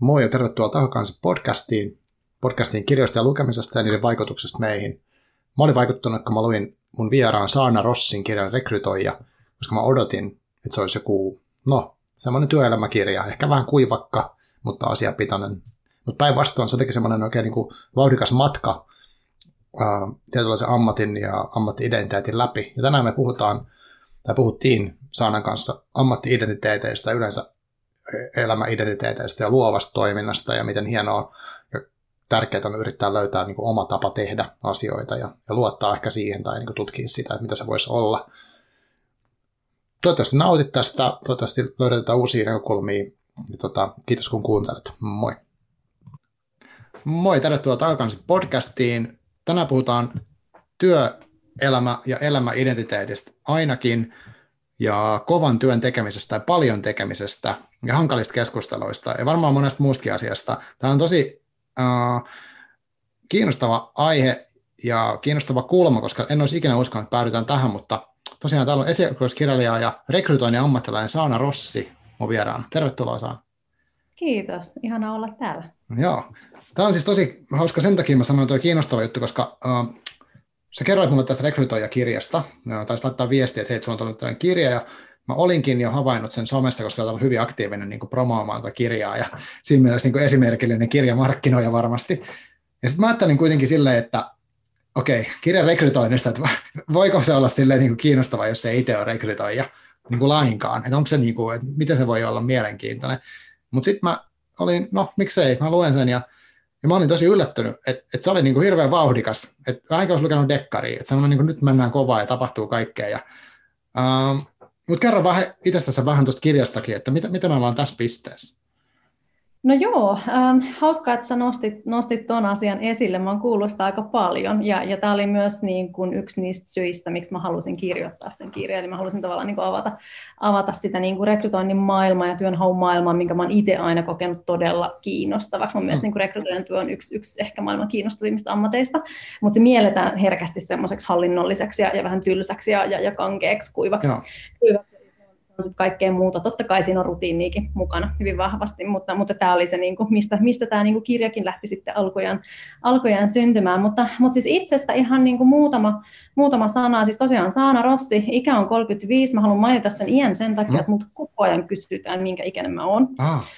Moi ja tervetuloa Tahokansa podcastiin, podcastiin kirjoista ja lukemisesta ja niiden vaikutuksesta meihin. Mä olin vaikuttunut, kun mä luin mun vieraan Saana Rossin kirjan Rekrytoija, koska mä odotin, että se olisi joku, no, semmoinen työelämäkirja, ehkä vähän kuivakka, mutta asiapitoinen. Mutta päinvastoin se olikin semmoinen oikein niin kuin vauhdikas matka ää, tietynlaisen ammatin ja ammatti-identiteetin läpi. Ja tänään me puhutaan, tai puhuttiin Saanan kanssa ammatti-identiteeteistä yleensä elämäidentiteeteistä ja luovasta toiminnasta ja miten hienoa ja tärkeää on yrittää löytää niin kuin oma tapa tehdä asioita ja, ja luottaa ehkä siihen tai niin kuin tutkia sitä, että mitä se voisi olla. Toivottavasti nautit tästä, toivottavasti löydetään uusia näkökulmia. Ja tota, kiitos kun kuuntelet. Moi. Moi, tervetuloa takaisin podcastiin. Tänään puhutaan työelämä- ja elämäidentiteetistä ainakin, ja kovan työn tekemisestä tai paljon tekemisestä ja hankalista keskusteluista ja varmaan monesta muustakin asiasta. Tämä on tosi äh, kiinnostava aihe ja kiinnostava kulma, koska en olisi ikinä uskonut, että päädytään tähän, mutta tosiaan täällä on esikoiskirjailija ja rekrytoinnin ammattilainen Saana Rossi mun vieraana. Tervetuloa Saana. Kiitos, ihana olla täällä. Joo. Tämä on siis tosi hauska, sen takia mä sanoin, että on kiinnostava juttu, koska äh, sä kerroit mulle tästä rekrytoijakirjasta, taisi laittaa viestiä, että hei, sulla on tullut tällainen kirja, ja mä olinkin jo havainnut sen somessa, koska olet ollut hyvin aktiivinen niin promoomaan tätä kirjaa, ja siinä mielessä niin esimerkillinen kirjamarkkinoija varmasti. Ja sitten mä ajattelin kuitenkin silleen, että okei, okay, kirjan rekrytoinnista, että voiko se olla silleen niin kuin kiinnostava, jos se itse on rekrytoija niin kuin lainkaan, että onko se niin kuin, että miten se voi olla mielenkiintoinen. Mutta sitten mä olin, no miksei, mä luen sen ja ja mä olin tosi yllättynyt, että, että se oli niin kuin hirveän vauhdikas. Että vähän olisi lukenut dekkaria, että semmoinen niin kuin nyt mennään kovaa ja tapahtuu kaikkea. Ja, ähm, mutta kerro vähän itsestäsi vähän tuosta kirjastakin, että mitä, mitä me ollaan tässä pisteessä? No joo, ähm, hauskaa, että sä nostit, nostit tuon asian esille. Mä oon kuullut sitä aika paljon, ja, ja tämä oli myös niin kuin yksi niistä syistä, miksi mä halusin kirjoittaa sen kirjan. Eli mä halusin tavallaan niin avata, avata sitä niin rekrytoinnin maailmaa ja työnhaun maailmaa, minkä mä oon itse aina kokenut todella kiinnostavaksi. Mun mm. mielestä niin kuin rekrytoijan työ on yksi, yksi ehkä maailman kiinnostavimmista ammateista, mutta se mielletään herkästi semmoiseksi hallinnolliseksi ja, ja vähän tylsäksi ja, ja, ja kankeaksi, kuivaksi. kuivaksi sitten kaikkea muuta. Totta kai siinä on rutiiniikin mukana hyvin vahvasti, mutta, mutta tämä oli se, niin kuin, mistä, mistä tämä niin kuin kirjakin lähti sitten alkujaan, alkujaan syntymään. Mutta, mutta siis itsestä ihan niin kuin muutama, muutama sana. Siis tosiaan Saana Rossi, ikä on 35. Mä haluan mainita sen iän sen takia, mm. että mut koko ajan kysytään, minkä ikäinen mä oon. Ah.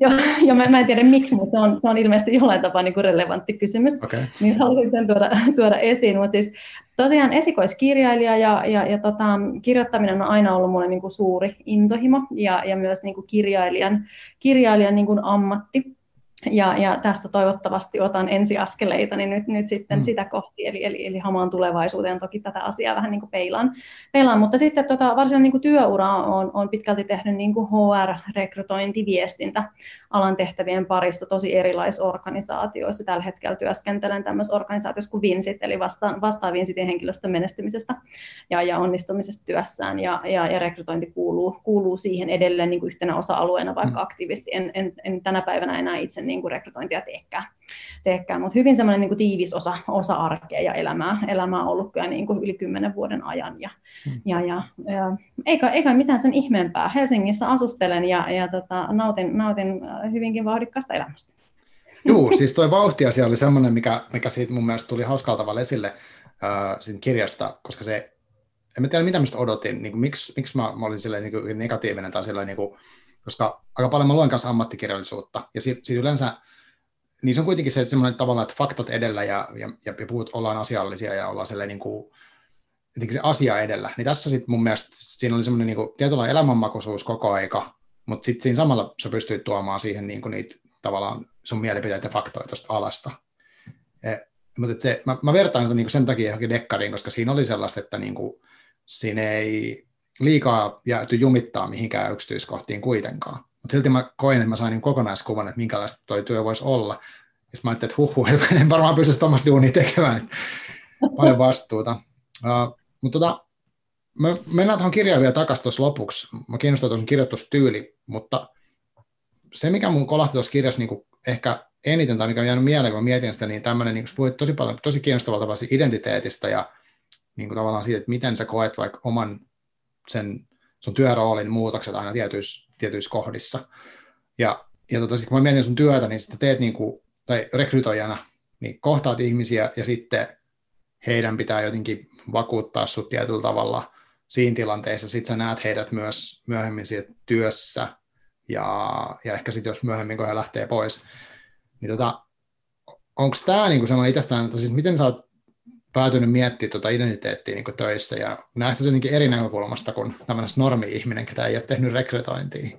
Joo, jo, mä, mä en tiedä miksi, mutta se on, se on ilmeisesti jollain tapaa niin kuin relevantti kysymys, okay. niin haluaisin sen tuoda, tuoda esiin. Mutta siis tosiaan esikoiskirjailija ja, ja, ja tota, kirjoittaminen on aina ollut mulle niin kuin suuri intohimo ja, ja myös niin kuin kirjailijan, kirjailijan niin kuin ammatti ja, ja tästä toivottavasti otan ensiaskeleita niin nyt, nyt sitten mm. sitä kohti, eli, eli, eli hamaan tulevaisuuteen toki tätä asiaa vähän niin kuin peilaan, peilaan. mutta sitten tota, varsinainen niin kuin työura on, on pitkälti tehnyt niin kuin HR-rekrytointi, viestintä alan tehtävien parissa tosi erilaisissa organisaatioissa. Tällä hetkellä työskentelen tämmöisessä organisaatiossa kuin Vinsit, eli vastaan, vastaan Vinsitin henkilöstön menestymisestä ja, ja onnistumisesta työssään, ja, ja, ja rekrytointi kuuluu, kuuluu siihen edelleen niin kuin yhtenä osa-alueena, vaikka mm. aktiivisesti en, en, en tänä päivänä enää itse niin kuin rekrytointia teekään, teekään. mutta hyvin semmoinen niin kuin tiivis osa, osa arkea ja elämää, elämää on ollut kyllä niin kuin yli kymmenen vuoden ajan, ja, mm. ja, ja, ja eikä, eikä mitään sen ihmeempää. Helsingissä asustelen ja, ja tota, nautin, nautin hyvinkin vauhdikkaasta elämästä. Joo, siis tuo vauhtiasia oli semmoinen, mikä, mikä siitä mun mielestä tuli hauskalla tavalla esille äh, siitä kirjasta, koska se, en tiedä mitä mistä odotin, niin kuin, miksi, miksi mä, mä olin silleen, niin kuin, negatiivinen tai silleen, niin kuin, koska aika paljon mä luen kanssa ammattikirjallisuutta, ja siitä, yleensä, se on kuitenkin se semmoinen tavalla, että faktat edellä ja, ja, ja puhut, ollaan asiallisia ja ollaan silleen niin kuin, jotenkin se asia edellä. Niin tässä sitten mun mielestä siinä oli semmoinen niin kuin, tietynlainen elämänmakuisuus koko aika, mutta sitten siinä samalla sä pystyt tuomaan siihen niin kuin niitä tavallaan sun mielipiteitä ja faktoja tuosta alasta. E, mutta se, mä, mä vertaan sitä niin kuin sen takia johonkin dekkariin, koska siinä oli sellaista, että niin kuin, siinä ei liikaa jääty jumittaa mihinkään yksityiskohtiin kuitenkaan. Mutta silti mä koin, että mä sain niin kokonaiskuvan, että minkälaista tuo työ voisi olla. Ja mä ajattelin, että huh, en varmaan pystyisi tuommoista duunia tekemään. Paljon vastuuta. Uh, mutta tota, me mennään tuohon kirjaan vielä takaisin tuossa lopuksi. Mä kiinnostaa tuossa kirjoitustyyli, mutta se, mikä mun kolahti tuossa kirjassa niin ehkä eniten, tai mikä on jäänyt mieleen, kun mietin sitä, niin tämmöinen, niin puhuit tosi paljon, tosi kiinnostavalla tavalla identiteetistä ja niin tavallaan siitä, että miten sä koet vaikka oman sen sun työroolin muutokset aina tietyissä, tietyissä kohdissa. Ja ja tota, sit kun mä mietin sun työtä, niin sitten teet niin kuin, tai rekrytoijana, niin kohtaat ihmisiä ja sitten heidän pitää jotenkin vakuuttaa sut tietyllä tavalla siinä tilanteessa. Sitten sä näet heidät myös myöhemmin siitä työssä ja, ja ehkä sitten jos myöhemmin, kun he lähtee pois, niin tota, onko tämä niinku sellainen itsestään, että siis miten sä oot päätynyt miettimään tuota identiteettiä niin töissä ja näistä se jotenkin eri näkökulmasta kuin tämmöinen normi-ihminen, ketä ei ole tehnyt rekrytointia?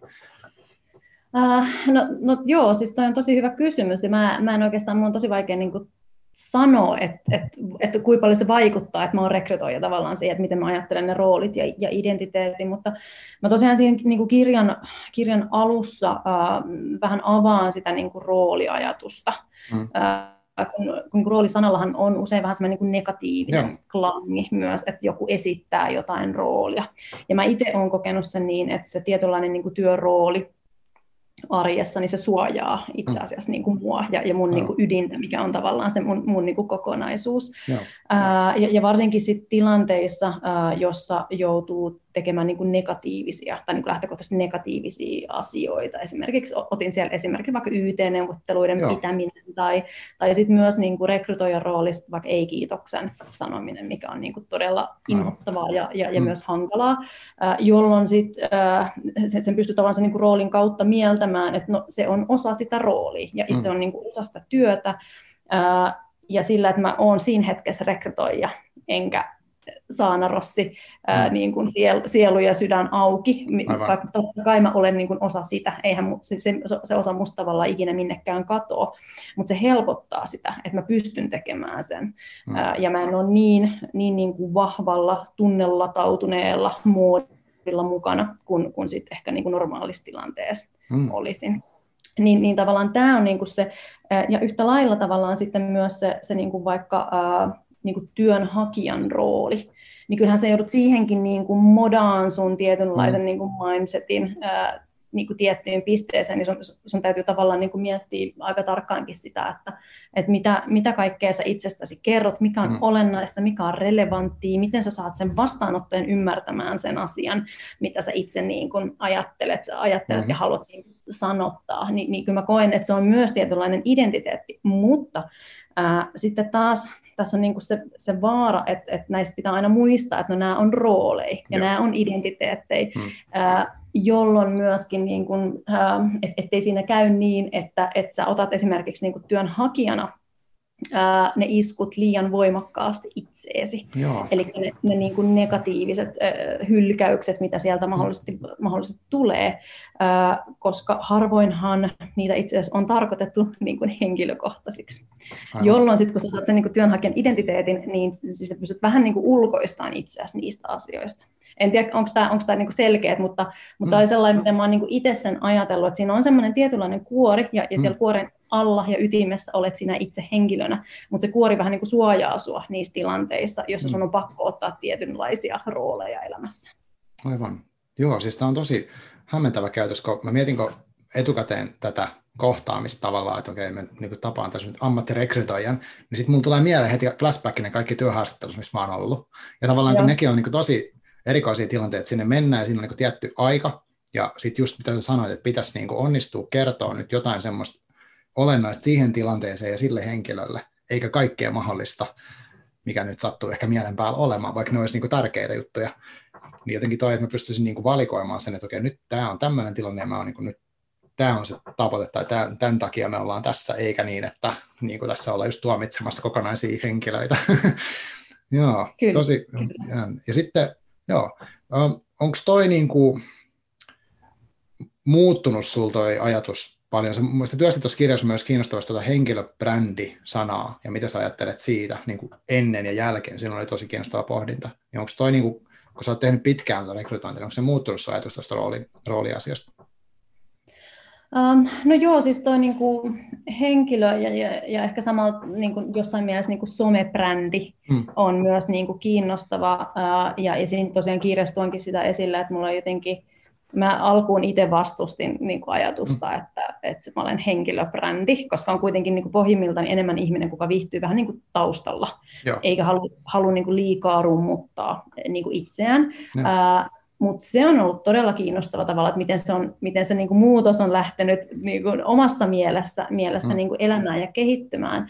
Uh, no, no joo, siis toi on tosi hyvä kysymys ja mä, mä en oikeastaan, mun on tosi vaikea niin kuin sanoa, että, että, että kuinka paljon se vaikuttaa, että mä oon rekrytoija tavallaan siihen, että miten mä ajattelen ne roolit ja, ja identiteetin, mutta mä tosiaan siinä niin kuin kirjan, kirjan alussa uh, vähän avaan sitä niin kuin rooliajatusta. Mm. Uh, kun, kun roolisanallahan on usein vähän semmoinen niin negatiivinen Joo. klangi myös, että joku esittää jotain roolia. Ja mä itse olen kokenut sen niin, että se tietynlainen niin kuin työrooli arjessa, niin se suojaa itse mm. asiassa niin kuin mua ja, ja mun niin kuin ydintä, mikä on tavallaan se mun, mun niin kuin kokonaisuus. Ää, ja, ja varsinkin sit tilanteissa, ää, jossa joutuu tekemään niin kuin negatiivisia tai niin kuin lähtökohtaisesti negatiivisia asioita. Esimerkiksi otin siellä esimerkiksi vaikka YT-neuvotteluiden Joo. pitäminen tai, tai sitten myös niin kuin rekrytoijan roolista vaikka ei-kiitoksen sanominen, mikä on niin kuin todella inhottavaa ja, ja, ja mm. myös hankalaa, jolloin sit, sen, sen pystyy tavallaan sen niin kuin roolin kautta mieltämään, että no, se on osa sitä roolia ja mm. se on niin kuin osa sitä työtä. Ja sillä, että mä oon siinä hetkessä rekrytoija, enkä Saana Rossi, ää, mm. niin kuin sielu, sielu ja sydän auki, Aivan. vaikka totta kai mä olen niin kuin osa sitä, eihän se, se, se osa musta tavallaan ikinä minnekään katoa, mutta se helpottaa sitä, että mä pystyn tekemään sen, mm. ää, ja mä en ole niin, niin, niin kuin vahvalla, tunnelatautuneella muodilla mukana, kun, kun sitten ehkä niin kuin normaalissa tilanteessa mm. olisin. Niin, niin tavallaan tämä on niin kuin se, ja yhtä lailla tavallaan sitten myös se, se niin kuin vaikka ää, niin kuin työnhakijan rooli, niin kyllähän se joudut siihenkin niin kuin modaan sun tietynlaisen mm. niin kuin mindsetin ää, niin kuin tiettyyn pisteeseen, niin sun, sun täytyy tavallaan niin kuin miettiä aika tarkkaankin sitä, että, että mitä, mitä kaikkea sä itsestäsi kerrot, mikä on mm. olennaista, mikä on relevanttia, miten sä saat sen vastaanottajan ymmärtämään sen asian, mitä sä itse niin kuin ajattelet, ajattelet mm. ja haluat niin sanottaa. Ni, niin kyllä mä koen, että se on myös tietynlainen identiteetti, mutta sitten taas tässä on niin kuin se, se vaara, että, että näistä pitää aina muistaa, että no nämä on rooleja ja Joo. nämä on identiteettejä, hmm. ää, jolloin myöskin, niin kuin, ää, et, ettei siinä käy niin, että, että sä otat esimerkiksi niin kuin työnhakijana ää, ne iskut liian voimakkaasti itseesi. Joo. Eli ne, ne niin kuin negatiiviset ää, hylkäykset, mitä sieltä mahdollisesti, mm. mahdollisesti tulee, ää, koska harvoinhan niitä itse asiassa on tarkoitettu niin kuin henkilökohtaisiksi. Aivan. Jolloin sitten, kun saat sen niin kuin työnhakijan identiteetin, niin siis sä pystyt vähän niin kuin ulkoistamaan itseäsi niistä asioista. En tiedä, onko tämä, onko tämä niin selkeät, mutta, mutta mm. oli sellainen, miten mä oon niin itse sen ajatellut, että siinä on semmoinen tietynlainen kuori, ja, ja siellä mm. kuoren alla ja ytimessä olet sinä itse henkilönä, mutta se kuori vähän niin kuin suojaa sua niissä tilanteissa, joissa mm. sun on pakko ottaa tietynlaisia rooleja elämässä. Aivan. Joo, siis tämä on tosi hämmentävä käytös, kun mä mietin, kun etukäteen tätä kohtaamista tavallaan, että okei, mä niin tapaan tässä nyt ammattirekrytoijan, niin sitten mulla tulee mieleen heti flashbackinen kaikki työhaastattelut, missä mä oon ollut. Ja tavallaan kun nekin on niin tosi erikoisia tilanteita, sinne mennään, siinä on niin tietty aika, ja sitten just mitä sä sanoit, että pitäisi niin onnistua kertoa nyt jotain semmoista olennaista siihen tilanteeseen ja sille henkilölle, eikä kaikkea mahdollista, mikä nyt sattuu ehkä mielen päällä olemaan, vaikka ne olisi niin tärkeitä juttuja. Niin jotenkin toi, että mä pystyisin niin valikoimaan sen, että okei, nyt tämä on tämmöinen tilanne ja mä oon niin nyt tämä on se tavoite tai tämän, tämän takia me ollaan tässä, eikä niin, että niin kuin tässä ollaan just tuomitsemassa kokonaisia henkilöitä. joo, Kyllä. tosi. Ja, ja sitten, joo, onko toi niin kuin muuttunut sul toi ajatus paljon. Sä mielestäni työstä tuossa kirjassa myös kiinnostavasti tuota henkilöbrändi-sanaa ja mitä sä ajattelet siitä niin kuin ennen ja jälkeen. Siinä oli tosi kiinnostava pohdinta. Ja onko toi, niin kuin, kun sä oot tehnyt pitkään tätä rekrytointia, onko se muuttunut sun ajatus tuosta rooli, rooliasiasta? Um, no joo, siis toi niinku henkilö ja, ja, ja ehkä samalla niinku jossain mielessä niinku somebrändi mm. on myös niinku kiinnostava. Uh, ja, ja siinä tosiaan kirjassa sitä esille, että mulla on jotenkin mä alkuun itse vastustin niin kuin ajatusta, mm. että, että mä olen henkilöbrändi, koska on kuitenkin niin kuin pohjimmiltaan enemmän ihminen, kuka viihtyy vähän niin kuin taustalla, Joo. eikä halua halu niin kuin liikaa rummuttaa niin kuin itseään. Ää, mutta se on ollut todella kiinnostava tavalla, että miten se, on, miten se niin kuin muutos on lähtenyt niin kuin omassa mielessä, mielessä mm. niin kuin elämään ja kehittymään.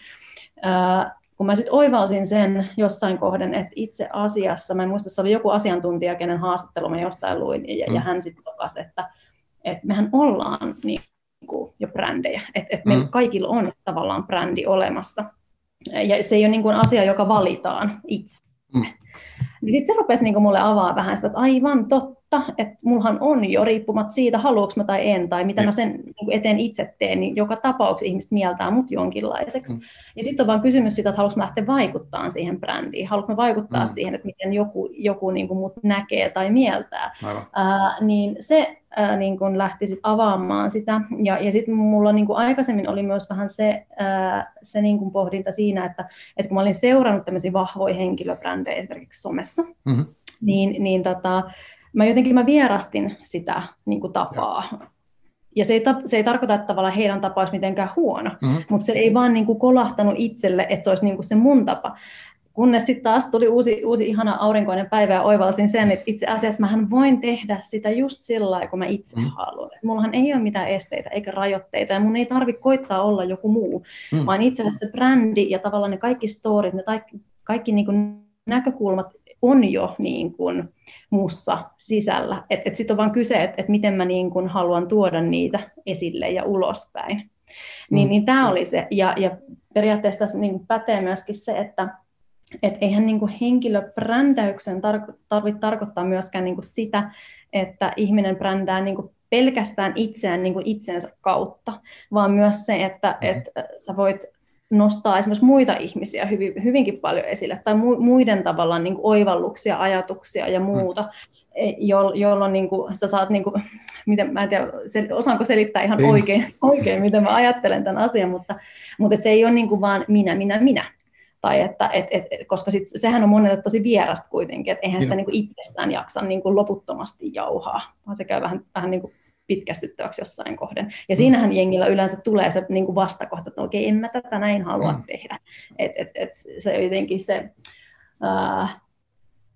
Ää, kun mä sitten oivalsin sen jossain kohden, että itse asiassa, mä en muista, se oli joku asiantuntija, kenen haastattelu mä jostain luin, ja, mm. ja hän sitten topasi, että, että mehän ollaan niin kuin jo brändejä, että, että mm. meillä kaikilla on tavallaan brändi olemassa. Ja se ei ole niin kuin asia, joka valitaan itse. Mm. Niin sitten se rupesi niinku mulle avaa vähän sitä, että aivan totta, että mullahan on jo riippumatta siitä, haluuks mä tai en, tai mitä mm. mä sen niinku eteen itse teen, niin joka tapauksessa ihmiset mieltää mut jonkinlaiseksi. Mm. Ja sitten on vaan kysymys siitä, että haluanko mä lähteä vaikuttaa siihen brändiin, haluanko mä vaikuttaa mm. siihen, että miten joku, joku niinku mut näkee tai mieltää. Ää, niin se ää, niin kun lähti sit avaamaan sitä. Ja, ja sitten mulla niin aikaisemmin oli myös vähän se, ää, se niin kun pohdinta siinä, että, että kun mä olin seurannut tämmöisiä vahvoja henkilöbrändejä esimerkiksi somessa, mm-hmm. niin, niin tota, mä jotenkin mä vierastin sitä niin kuin tapaa. Ja. Ja se ei, se ei tarkoita, että tavallaan heidän tapa olisi mitenkään huono, mm-hmm. mutta se ei vaan niin kuin kolahtanut itselle, että se olisi niin kuin se mun tapa. Kunnes sitten taas tuli uusi, uusi ihana aurinkoinen päivä ja oivalsin sen, että itse asiassa mähän voin tehdä sitä just sillä lailla, kun mä itse mm. haluan. Mullahan ei ole mitään esteitä eikä rajoitteita ja mun ei tarvitse koittaa olla joku muu, mm. vaan itse asiassa se brändi ja tavallaan ne kaikki storit, ne kaikki, kaikki niin kuin näkökulmat on jo niin kuin mussa sisällä. Että et sitten on vaan kyse, että et miten mä niin kuin haluan tuoda niitä esille ja ulospäin. Niin, mm. Niin, niin tämä oli se. Ja, ja periaatteessa tässä niin pätee myöskin se, että et eihän niin kuin henkilöbrändäyksen tar- tarvitse tarkoittaa myöskään niin kuin sitä, että ihminen brändää niin kuin pelkästään itseään niin kuin itsensä kautta, vaan myös se, että mm. et sä voit nostaa esimerkiksi muita ihmisiä hyvin, hyvinkin paljon esille, tai mu, muiden tavallaan niin kuin oivalluksia, ajatuksia ja muuta, mm. jo, jolloin niin kuin, sä saat, niin kuin, miten, mä en tiedä, sel, osaanko selittää ihan oikein, oikein, miten mä ajattelen tämän asian, mutta, mutta et se ei ole niin kuin vaan minä, minä, minä, tai että, et, et, koska sit, sehän on monelle tosi vierasta kuitenkin, että eihän sitä niin kuin itsestään jaksa niin kuin loputtomasti jauhaa, vaan se käy vähän, vähän niin kuin pitkästyttäväksi jossain kohden. Ja mm. siinähän jengillä yleensä tulee se niin kuin vastakohta, että okei, en mä tätä näin halua mm. tehdä. Et, et, et se jotenkin se, äh,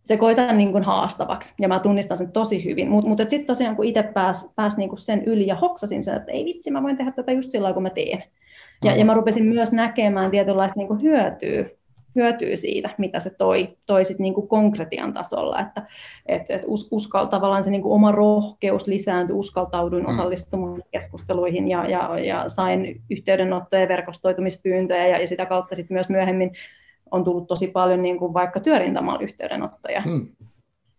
se koetaan niin kuin haastavaksi, ja mä tunnistan sen tosi hyvin. Mutta mut, sitten tosiaan, kun itse pääsin pääs niin kuin sen yli ja hoksasin sen, että ei vitsi, mä voin tehdä tätä just sillä kun mä teen. Ja, ja mä rupesin myös näkemään tietynlaista niin kuin hyötyä hyötyy siitä, mitä se toi, toi sit niinku konkretian tasolla, että et, et us, uskal, tavallaan se niinku oma rohkeus lisääntyi, uskaltauduin mm. osallistumaan keskusteluihin ja, ja, ja sain yhteydenottoja ja verkostoitumispyyntöjä ja, ja sitä kautta sit myös myöhemmin on tullut tosi paljon niinku vaikka työrintamalla yhteydenottoja. Mm.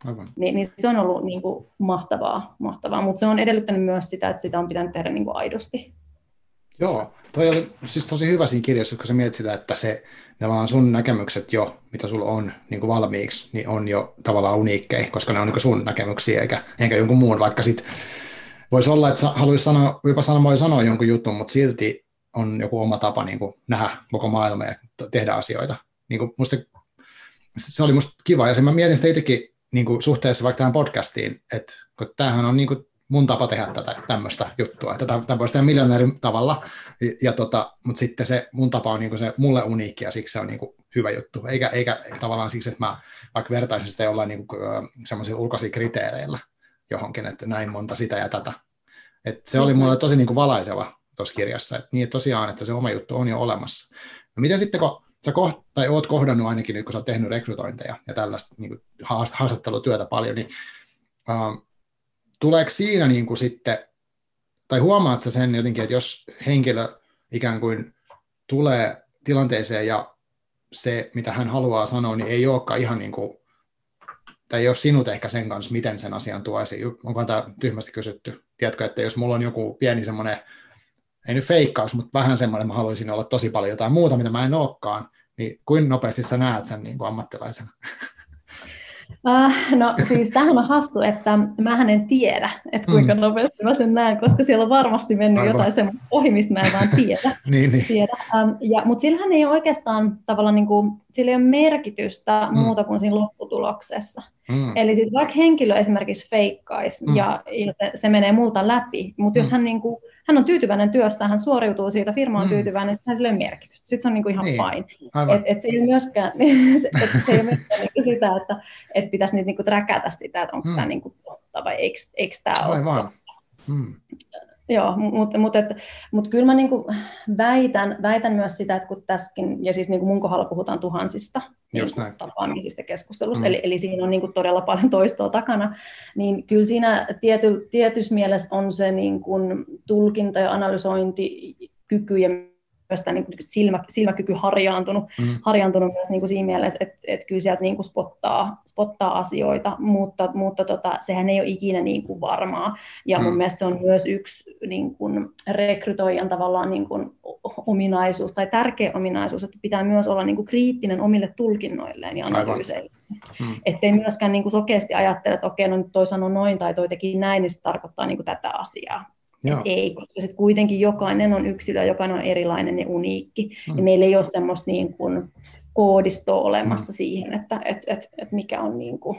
Aivan. Niin, niin se on ollut niin kuin mahtavaa, mahtavaa, mutta se on edellyttänyt myös sitä, että sitä on pitänyt tehdä niin kuin aidosti. Joo, toi oli siis tosi hyvä siinä kirjassa, kun sä mietit sitä, että se tavallaan sun näkemykset jo, mitä sulla on niin kuin valmiiksi, niin on jo tavallaan uniikkeja, koska ne on niin sun näkemyksiä eikä, eikä jonkun muun, vaikka sit voisi olla, että haluaisi sanoa, jopa sanoa, sanoa jonkun jutun, mutta silti on joku oma tapa niin kuin nähdä koko maailma ja tehdä asioita. Niin kuin musta, se oli musta kiva, ja sen mä mietin sitä itsekin niin kuin suhteessa vaikka tähän podcastiin, että kun tämähän on niin kuin mun tapa tehdä tätä tämmöistä juttua. Tätä, tätä voisi tehdä miljonäärin tavalla, ja, ja tota, mutta sitten se mun tapa on niinku se mulle uniikki ja siksi se on niinku hyvä juttu. Eikä, eikä, tavallaan siksi, että mä vaikka vertaisin sitä jollain niinku, semmoisilla ulkoisilla kriteereillä johonkin, että näin monta sitä ja tätä. Et se oli mulle tosi niinku valaiseva tuossa kirjassa, että niin että tosiaan, että se oma juttu on jo olemassa. No miten sitten, kun sä koht, tai oot kohdannut ainakin kun sä oot tehnyt rekrytointeja ja tällaista niin haastattelutyötä paljon, niin uh, tuleeko siinä niin kuin sitten, tai huomaat sä sen jotenkin, että jos henkilö ikään kuin tulee tilanteeseen ja se, mitä hän haluaa sanoa, niin ei olekaan ihan niin kuin, tai ei ole sinut ehkä sen kanssa, miten sen asian tuo esiin. Onko tämä tyhmästi kysytty? Tiedätkö, että jos mulla on joku pieni semmoinen, ei nyt feikkaus, mutta vähän semmoinen, mä haluaisin olla tosi paljon jotain muuta, mitä mä en olekaan, niin kuin nopeasti sä näet sen niin kuin ammattilaisena? Uh, no siis tähän on hastu, että mä en tiedä, että kuinka mm. nopeasti mä sen näen, koska siellä on varmasti mennyt Aivan. jotain semmoista ohi, mistä mä en vaan tiedä. niin, niin. tiedä. Um, ja, mutta sillähän ei ole oikeastaan tavallaan, niin kuin, sillä ei ole merkitystä mm. muuta kuin siinä lopputuloksessa. Mm. Eli siis vaikka henkilö esimerkiksi feikkaisi mm. ja, se menee multa läpi, mutta mm. jos hän niin kuin, hän on tyytyväinen työssä, hän suoriutuu siitä, firma on mm. tyytyväinen, hän sille merkitystä. Sitten se on niin kuin ihan niin. fine. Et, et se ei myöskään, et se ei myöskään niin sitä, että et pitäisi nyt niin kuin träkätä sitä, että onko mm. tämä niin kuin totta vai eikö, tämä ole totta. Mm. Joo, mutta mut, mut kyllä mä niinku väitän, väitän myös sitä, että kun tässäkin, ja siis niinku mun kohdalla puhutaan tuhansista Just niin tapaamisista keskustelussa, mm. eli, eli siinä on niinku todella paljon toistoa takana, niin kyllä siinä tiety, tietyssä mielessä on se niinku tulkinta ja analysointikyky ja myös tämä niin silmä, silmäkyky harjaantunut, mm. harjaantunut myös niin kuin siinä mielessä, että, että kyllä sieltä niin kuin spottaa, spottaa asioita, mutta, mutta tota, sehän ei ole ikinä niin kuin varmaa. Ja mm. mun mielestä se on myös yksi niin kuin rekrytoijan tavallaan niin kuin ominaisuus tai tärkeä ominaisuus, että pitää myös olla niin kuin kriittinen omille tulkinnoilleen ja analyyseille. Mm. Että ei myöskään niin kuin sokeasti ajattele, että okei, no nyt toi sanoi noin tai toi teki näin, niin se tarkoittaa niin kuin tätä asiaa. Joo. ei, koska sitten kuitenkin jokainen on yksilö, jokainen on erilainen ja uniikki. Mm. Ja meillä ei ole semmoista niin kuin koodistoa olemassa mm. siihen, että et, et, et mikä on niin kuin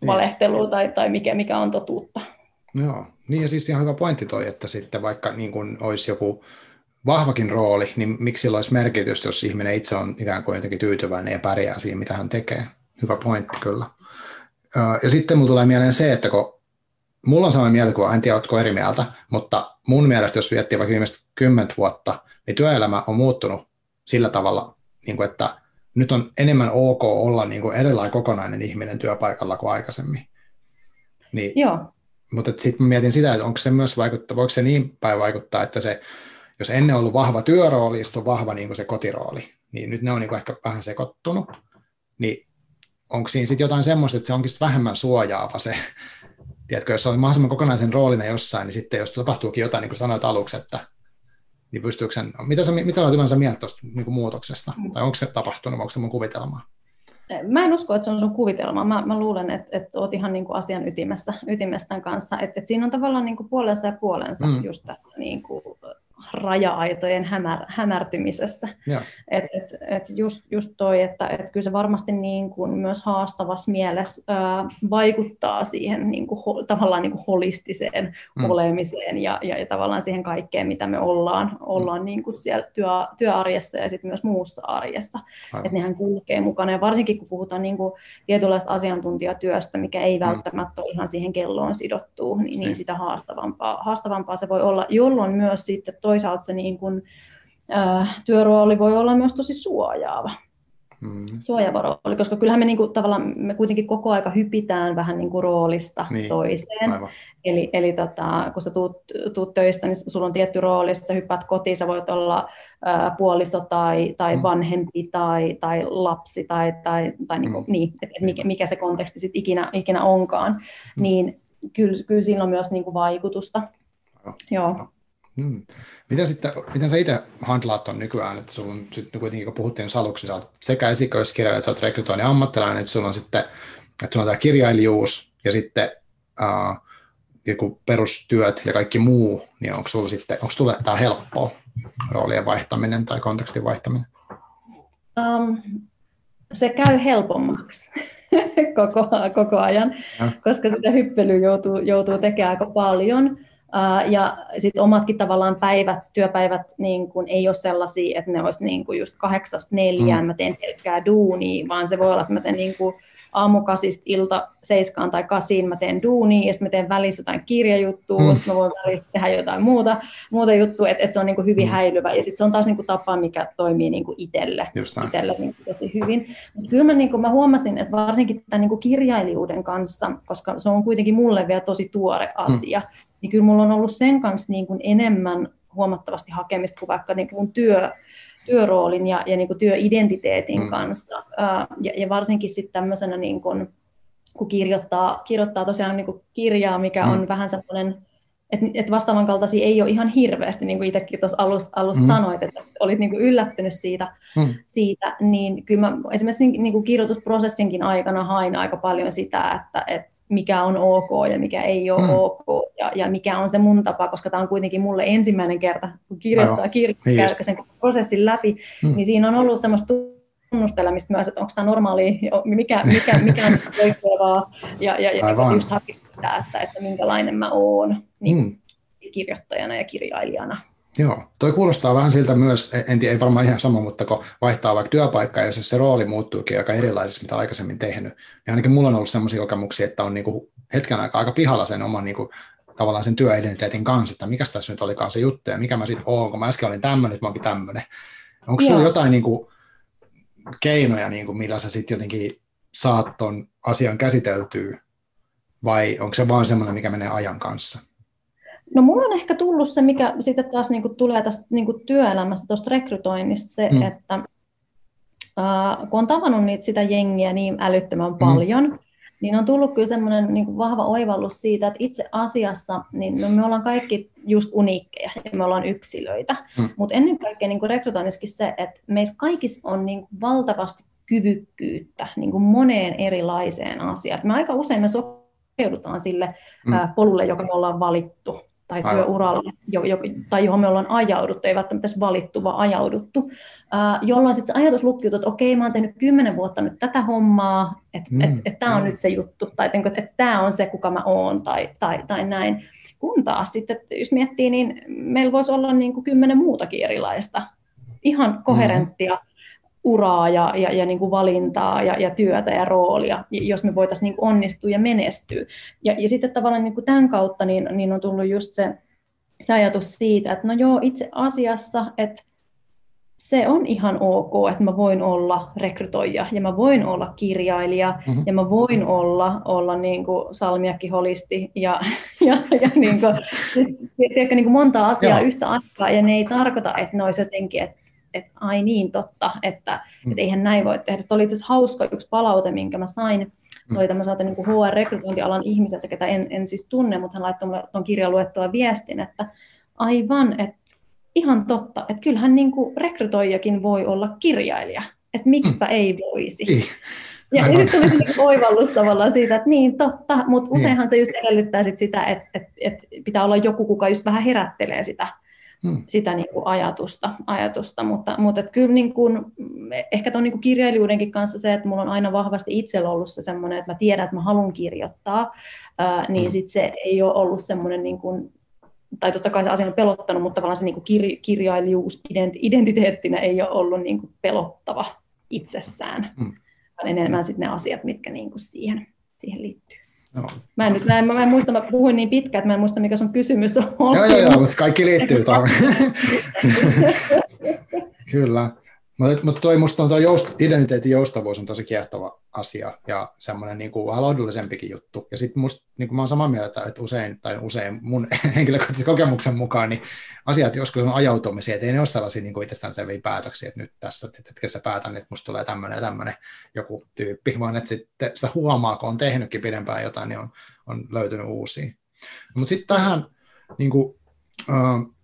niin. valehtelua tai, tai mikä, mikä on totuutta. Joo, niin ja siis ihan hyvä pointti toi, että sitten vaikka niin kuin olisi joku vahvakin rooli, niin miksi sillä olisi merkitystä, jos ihminen itse on ikään kuin jotenkin tyytyväinen ja pärjää siihen, mitä hän tekee. Hyvä pointti kyllä. Ja sitten mulla tulee mieleen se, että kun mulla on sama mielikuva, en tiedä, oletko eri mieltä, mutta mun mielestä, jos miettii vaikka viimeiset kymmentä vuotta, niin työelämä on muuttunut sillä tavalla, niin kuin, että nyt on enemmän ok olla niin kuin erilainen kokonainen ihminen työpaikalla kuin aikaisemmin. Niin, Joo. Mutta sitten mietin sitä, että onko se myös vaikuttaa, voiko se niin päin vaikuttaa, että se, jos ennen on ollut vahva työrooli ja on vahva niin kuin se kotirooli, niin nyt ne on niin kuin ehkä vähän sekoittunut, niin onko siinä sitten jotain semmoista, että se onkin vähemmän suojaava se tiedätkö, jos on mahdollisimman kokonaisen roolina jossain, niin sitten jos tapahtuukin jotain, niin kuin sanoit aluksi, että niin pystyykö sen, mitä, sä, mitä olet yleensä mieltä tuosta niin muutoksesta? Mm. Tai onko se tapahtunut, vai onko se mun kuvitelmaa? Mä en usko, että se on sun kuvitelma. Mä, mä luulen, että, että oot ihan niin kuin asian ytimessä, ytimessä tämän kanssa. Että, että siinä on tavallaan niin kuin puolensa ja puolensa mm. just tässä niin kuin raja-aitojen hämär, hämärtymisessä. Et, et, et just, just toi, että et kyllä se varmasti niin kuin myös haastavassa mielessä ää, vaikuttaa siihen niin kuin, ho, tavallaan niin kuin holistiseen mm. olemiseen ja, ja, ja tavallaan siihen kaikkeen, mitä me ollaan, ollaan mm. niin kuin siellä työ, työarjessa ja sitten myös muussa arjessa. Että nehän kulkee mukana ja varsinkin kun puhutaan niin kuin tietynlaista asiantuntijatyöstä, mikä ei mm. välttämättä ole ihan siihen kelloon sidottuu, niin, niin, niin sitä haastavampaa, haastavampaa se voi olla, jolloin myös sitten toisaalta se niin kuin, työrooli voi olla myös tosi suojaava. Mm. Suojaava rooli, koska kyllähän me, niin kuin, tavallaan, me kuitenkin koko aika hypitään vähän niin kuin roolista niin. toiseen. Aivan. Eli, eli tota, kun sä tuut, tuut töistä, niin sulla on tietty rooli, sä hyppäät kotiin, sä voit olla ää, puoliso tai, tai mm. vanhempi tai, tai lapsi tai, tai, tai niin kuin, mm. niin, että mikä, mikä se konteksti sitten ikinä, ikinä onkaan, mm. niin kyllä, kyllä siinä on myös niin kuin vaikutusta. Joo. Joo. Hmm. Miten, sitten, miten sä itse handlaat on nykyään, että sulla on sitten kuitenkin, kun puhuttiin aluksi, sä oot sekä esikoiskirjailija, että sä oot rekrytoinnin ammattilainen, että sulla on sitten, että sulla on tämä kirjailijuus ja sitten uh, joku perustyöt ja kaikki muu, niin onko sulla sitten, onko sulle tämä helppoa roolien vaihtaminen tai kontekstin vaihtaminen? Um, se käy helpommaksi koko, koko ajan, ja. koska sitä hyppelyä joutuu, joutuu tekemään aika paljon. Ja sitten omatkin tavallaan päivät, työpäivät niin kun ei ole sellaisia, että ne olisi niin kun just kahdeksasta neljään, mm. mä teen pelkkää duunia, vaan se voi olla, että mä teen niin aamukasista ilta seiskaan tai kasiin mä teen duunia ja sitten mä teen välissä jotain kirjajuttua, mm. sitten mä voin välissä tehdä jotain muuta, muuta juttua, että et se on niinku hyvin mm. häilyvä ja sitten se on taas niinku tapa, mikä toimii niinku itselle, itselle niinku tosi hyvin. Mut kyllä mä, niinku, mä huomasin, että varsinkin tämän niinku kirjailijuuden kanssa, koska se on kuitenkin mulle vielä tosi tuore mm. asia, mm. niin kyllä mulla on ollut sen kanssa niinku enemmän huomattavasti hakemista kuin vaikka niinku mun työ, työroolin ja, ja niin kuin työidentiteetin mm. kanssa. Ja, ja varsinkin sitten tämmöisenä, niin kuin, kun kirjoittaa, kirjoittaa tosiaan niin kuin kirjaa, mikä mm. on vähän semmoinen että et vastaavan kaltaisia ei ole ihan hirveästi, niin kuin itsekin tuossa alussa alus mm. sanoit, että olit niin kuin yllättynyt siitä, mm. siitä, niin kyllä mä esimerkiksi niin kuin kirjoitusprosessinkin aikana hain aika paljon sitä, että, että mikä on ok ja mikä ei ole mm. ok ja, ja mikä on se mun tapa, koska tämä on kuitenkin mulle ensimmäinen kerta, kun kirjoittaa kirjaa, niin sen prosessin läpi, mm. niin siinä on ollut semmoista tunnustelemista myös, että onko tämä normaali, mikä, mikä, mikä on oikeaa ja, ja, ja just hakea sitä, että, että minkälainen mä oon. Niin, mm. kirjoittajana ja kirjailijana. Joo, toi kuulostaa vähän siltä myös, en tiedä, ei varmaan ihan sama, mutta kun vaihtaa vaikka työpaikkaa, jos se rooli muuttuukin aika erilaisessa, mitä aikaisemmin tehnyt, niin ainakin mulla on ollut sellaisia kokemuksia, että on niinku hetken aikaa aika pihalla sen oman niinku, tavallaan sen työidentiteetin kanssa, että mikä tässä nyt olikaan se juttu ja mikä mä sitten oon, kun mä äsken olin tämmöinen, nyt mä oonkin tämmöinen. Onko sulla jotain niinku, keinoja, niinku, millä sä sitten jotenkin saat ton asian käsiteltyä, vai onko se vaan semmoinen, mikä menee ajan kanssa? No mulla on ehkä tullut se, mikä sitten taas niinku tulee tästä niinku työelämästä, tuosta rekrytoinnista, se, mm. että äh, kun on tavannut niitä sitä jengiä niin älyttömän mm. paljon, niin on tullut kyllä semmoinen niin vahva oivallus siitä, että itse asiassa niin no me ollaan kaikki just uniikkeja ja me ollaan yksilöitä, mm. mutta ennen kaikkea niin rekrytoinnissakin se, että meissä kaikissa on niin valtavasti kyvykkyyttä niin kuin moneen erilaiseen asiaan. Me aika usein me sopeudutaan sille mm. polulle, joka me ollaan valittu tai työuralle, jo, jo, tai johon me ollaan ajauduttu, ei välttämättä edes valittu, vaan ajauduttu, ää, jolloin sitten se ajatus lukkiutuu, että okei, mä oon tehnyt kymmenen vuotta nyt tätä hommaa, että mm. et, et tämä on mm. nyt se juttu, tai että et tämä on se, kuka mä oon, tai, tai, tai näin. Kun taas sitten, jos miettii, niin meillä voisi olla niin kuin kymmenen muutakin erilaista, ihan koherenttia, mm uraa ja, ja, ja niin kuin valintaa ja, ja työtä ja roolia, jos me voitaisiin niin onnistua ja menestyä. Ja, ja sitten tavallaan niin kuin tämän kautta niin, niin on tullut just se, se ajatus siitä, että no joo, itse asiassa, että se on ihan ok, että mä voin olla rekrytoija ja mä voin olla kirjailija mm-hmm. ja mä voin olla, olla niin kuin salmiakkiholisti ja, ja, ja niin kuin, siis, tiedätkö, niin kuin monta asiaa Joo. yhtä aikaa ja ne ei tarkoita, että ne olisi jotenkin, että että ai niin totta, että mm. et eihän näin voi tehdä. Se oli itse hauska yksi palaute, minkä mä sain. Se oli mm. tämmöiseltä niin HR-rekrytointialan ihmiseltä, ketä en, en siis tunne, mutta hän laittoi mulle tuon kirjan luettua viestin, että aivan, että ihan totta, että kyllähän niin kuin rekrytoijakin voi olla kirjailija, että miksipä mm. ei voisi. Niin. Ja, ja nyt tulisi niin oivallus tavallaan siitä, että niin totta, mutta niin. useinhan se just edellyttää sit sitä, että, että, että pitää olla joku, kuka just vähän herättelee sitä hmm. sitä niin kuin ajatusta, ajatusta. Mutta, mutta että kyllä niin kuin, ehkä tuon niin kuin kirjailijuudenkin kanssa se, että mulla on aina vahvasti itsellä ollut se semmoinen, että mä tiedän, että mä haluan kirjoittaa, ää, niin hmm. sitten se ei ole ollut semmoinen niin kuin, tai totta kai se asia on pelottanut, mutta tavallaan se niin kuin kir, kirjailijuus identiteettinä ei ole ollut niin kuin pelottava itsessään, hmm. vaan enemmän sitten ne asiat, mitkä niin kuin siihen, siihen liittyy. Joo. Mä en, nyt, mä en, mä en muista, mä puhuin niin pitkään, että mä en muista, mikä sun kysymys on. Joo, joo, joo, mutta kaikki liittyy tuohon. Kyllä. Mutta, mutta toi, musta on tuo joust, identiteetin joustavuus on tosi kiehtova asia ja semmoinen niin kuin vähän lohdullisempikin juttu. Ja sitten musta, niin kuin mä oon samaa mieltä, että usein, tai usein mun henkilökohtaisen kokemuksen mukaan, niin asiat joskus on ajautumisia, että ei ne ole sellaisia niin itsestäänselviä päätöksiä, että nyt tässä hetkessä päätän, että musta tulee tämmöinen ja tämmöinen joku tyyppi, vaan että sitten sitä huomaa, kun on tehnytkin pidempään jotain, niin on, on löytynyt uusia. Mutta sitten tähän niin kuin, uh,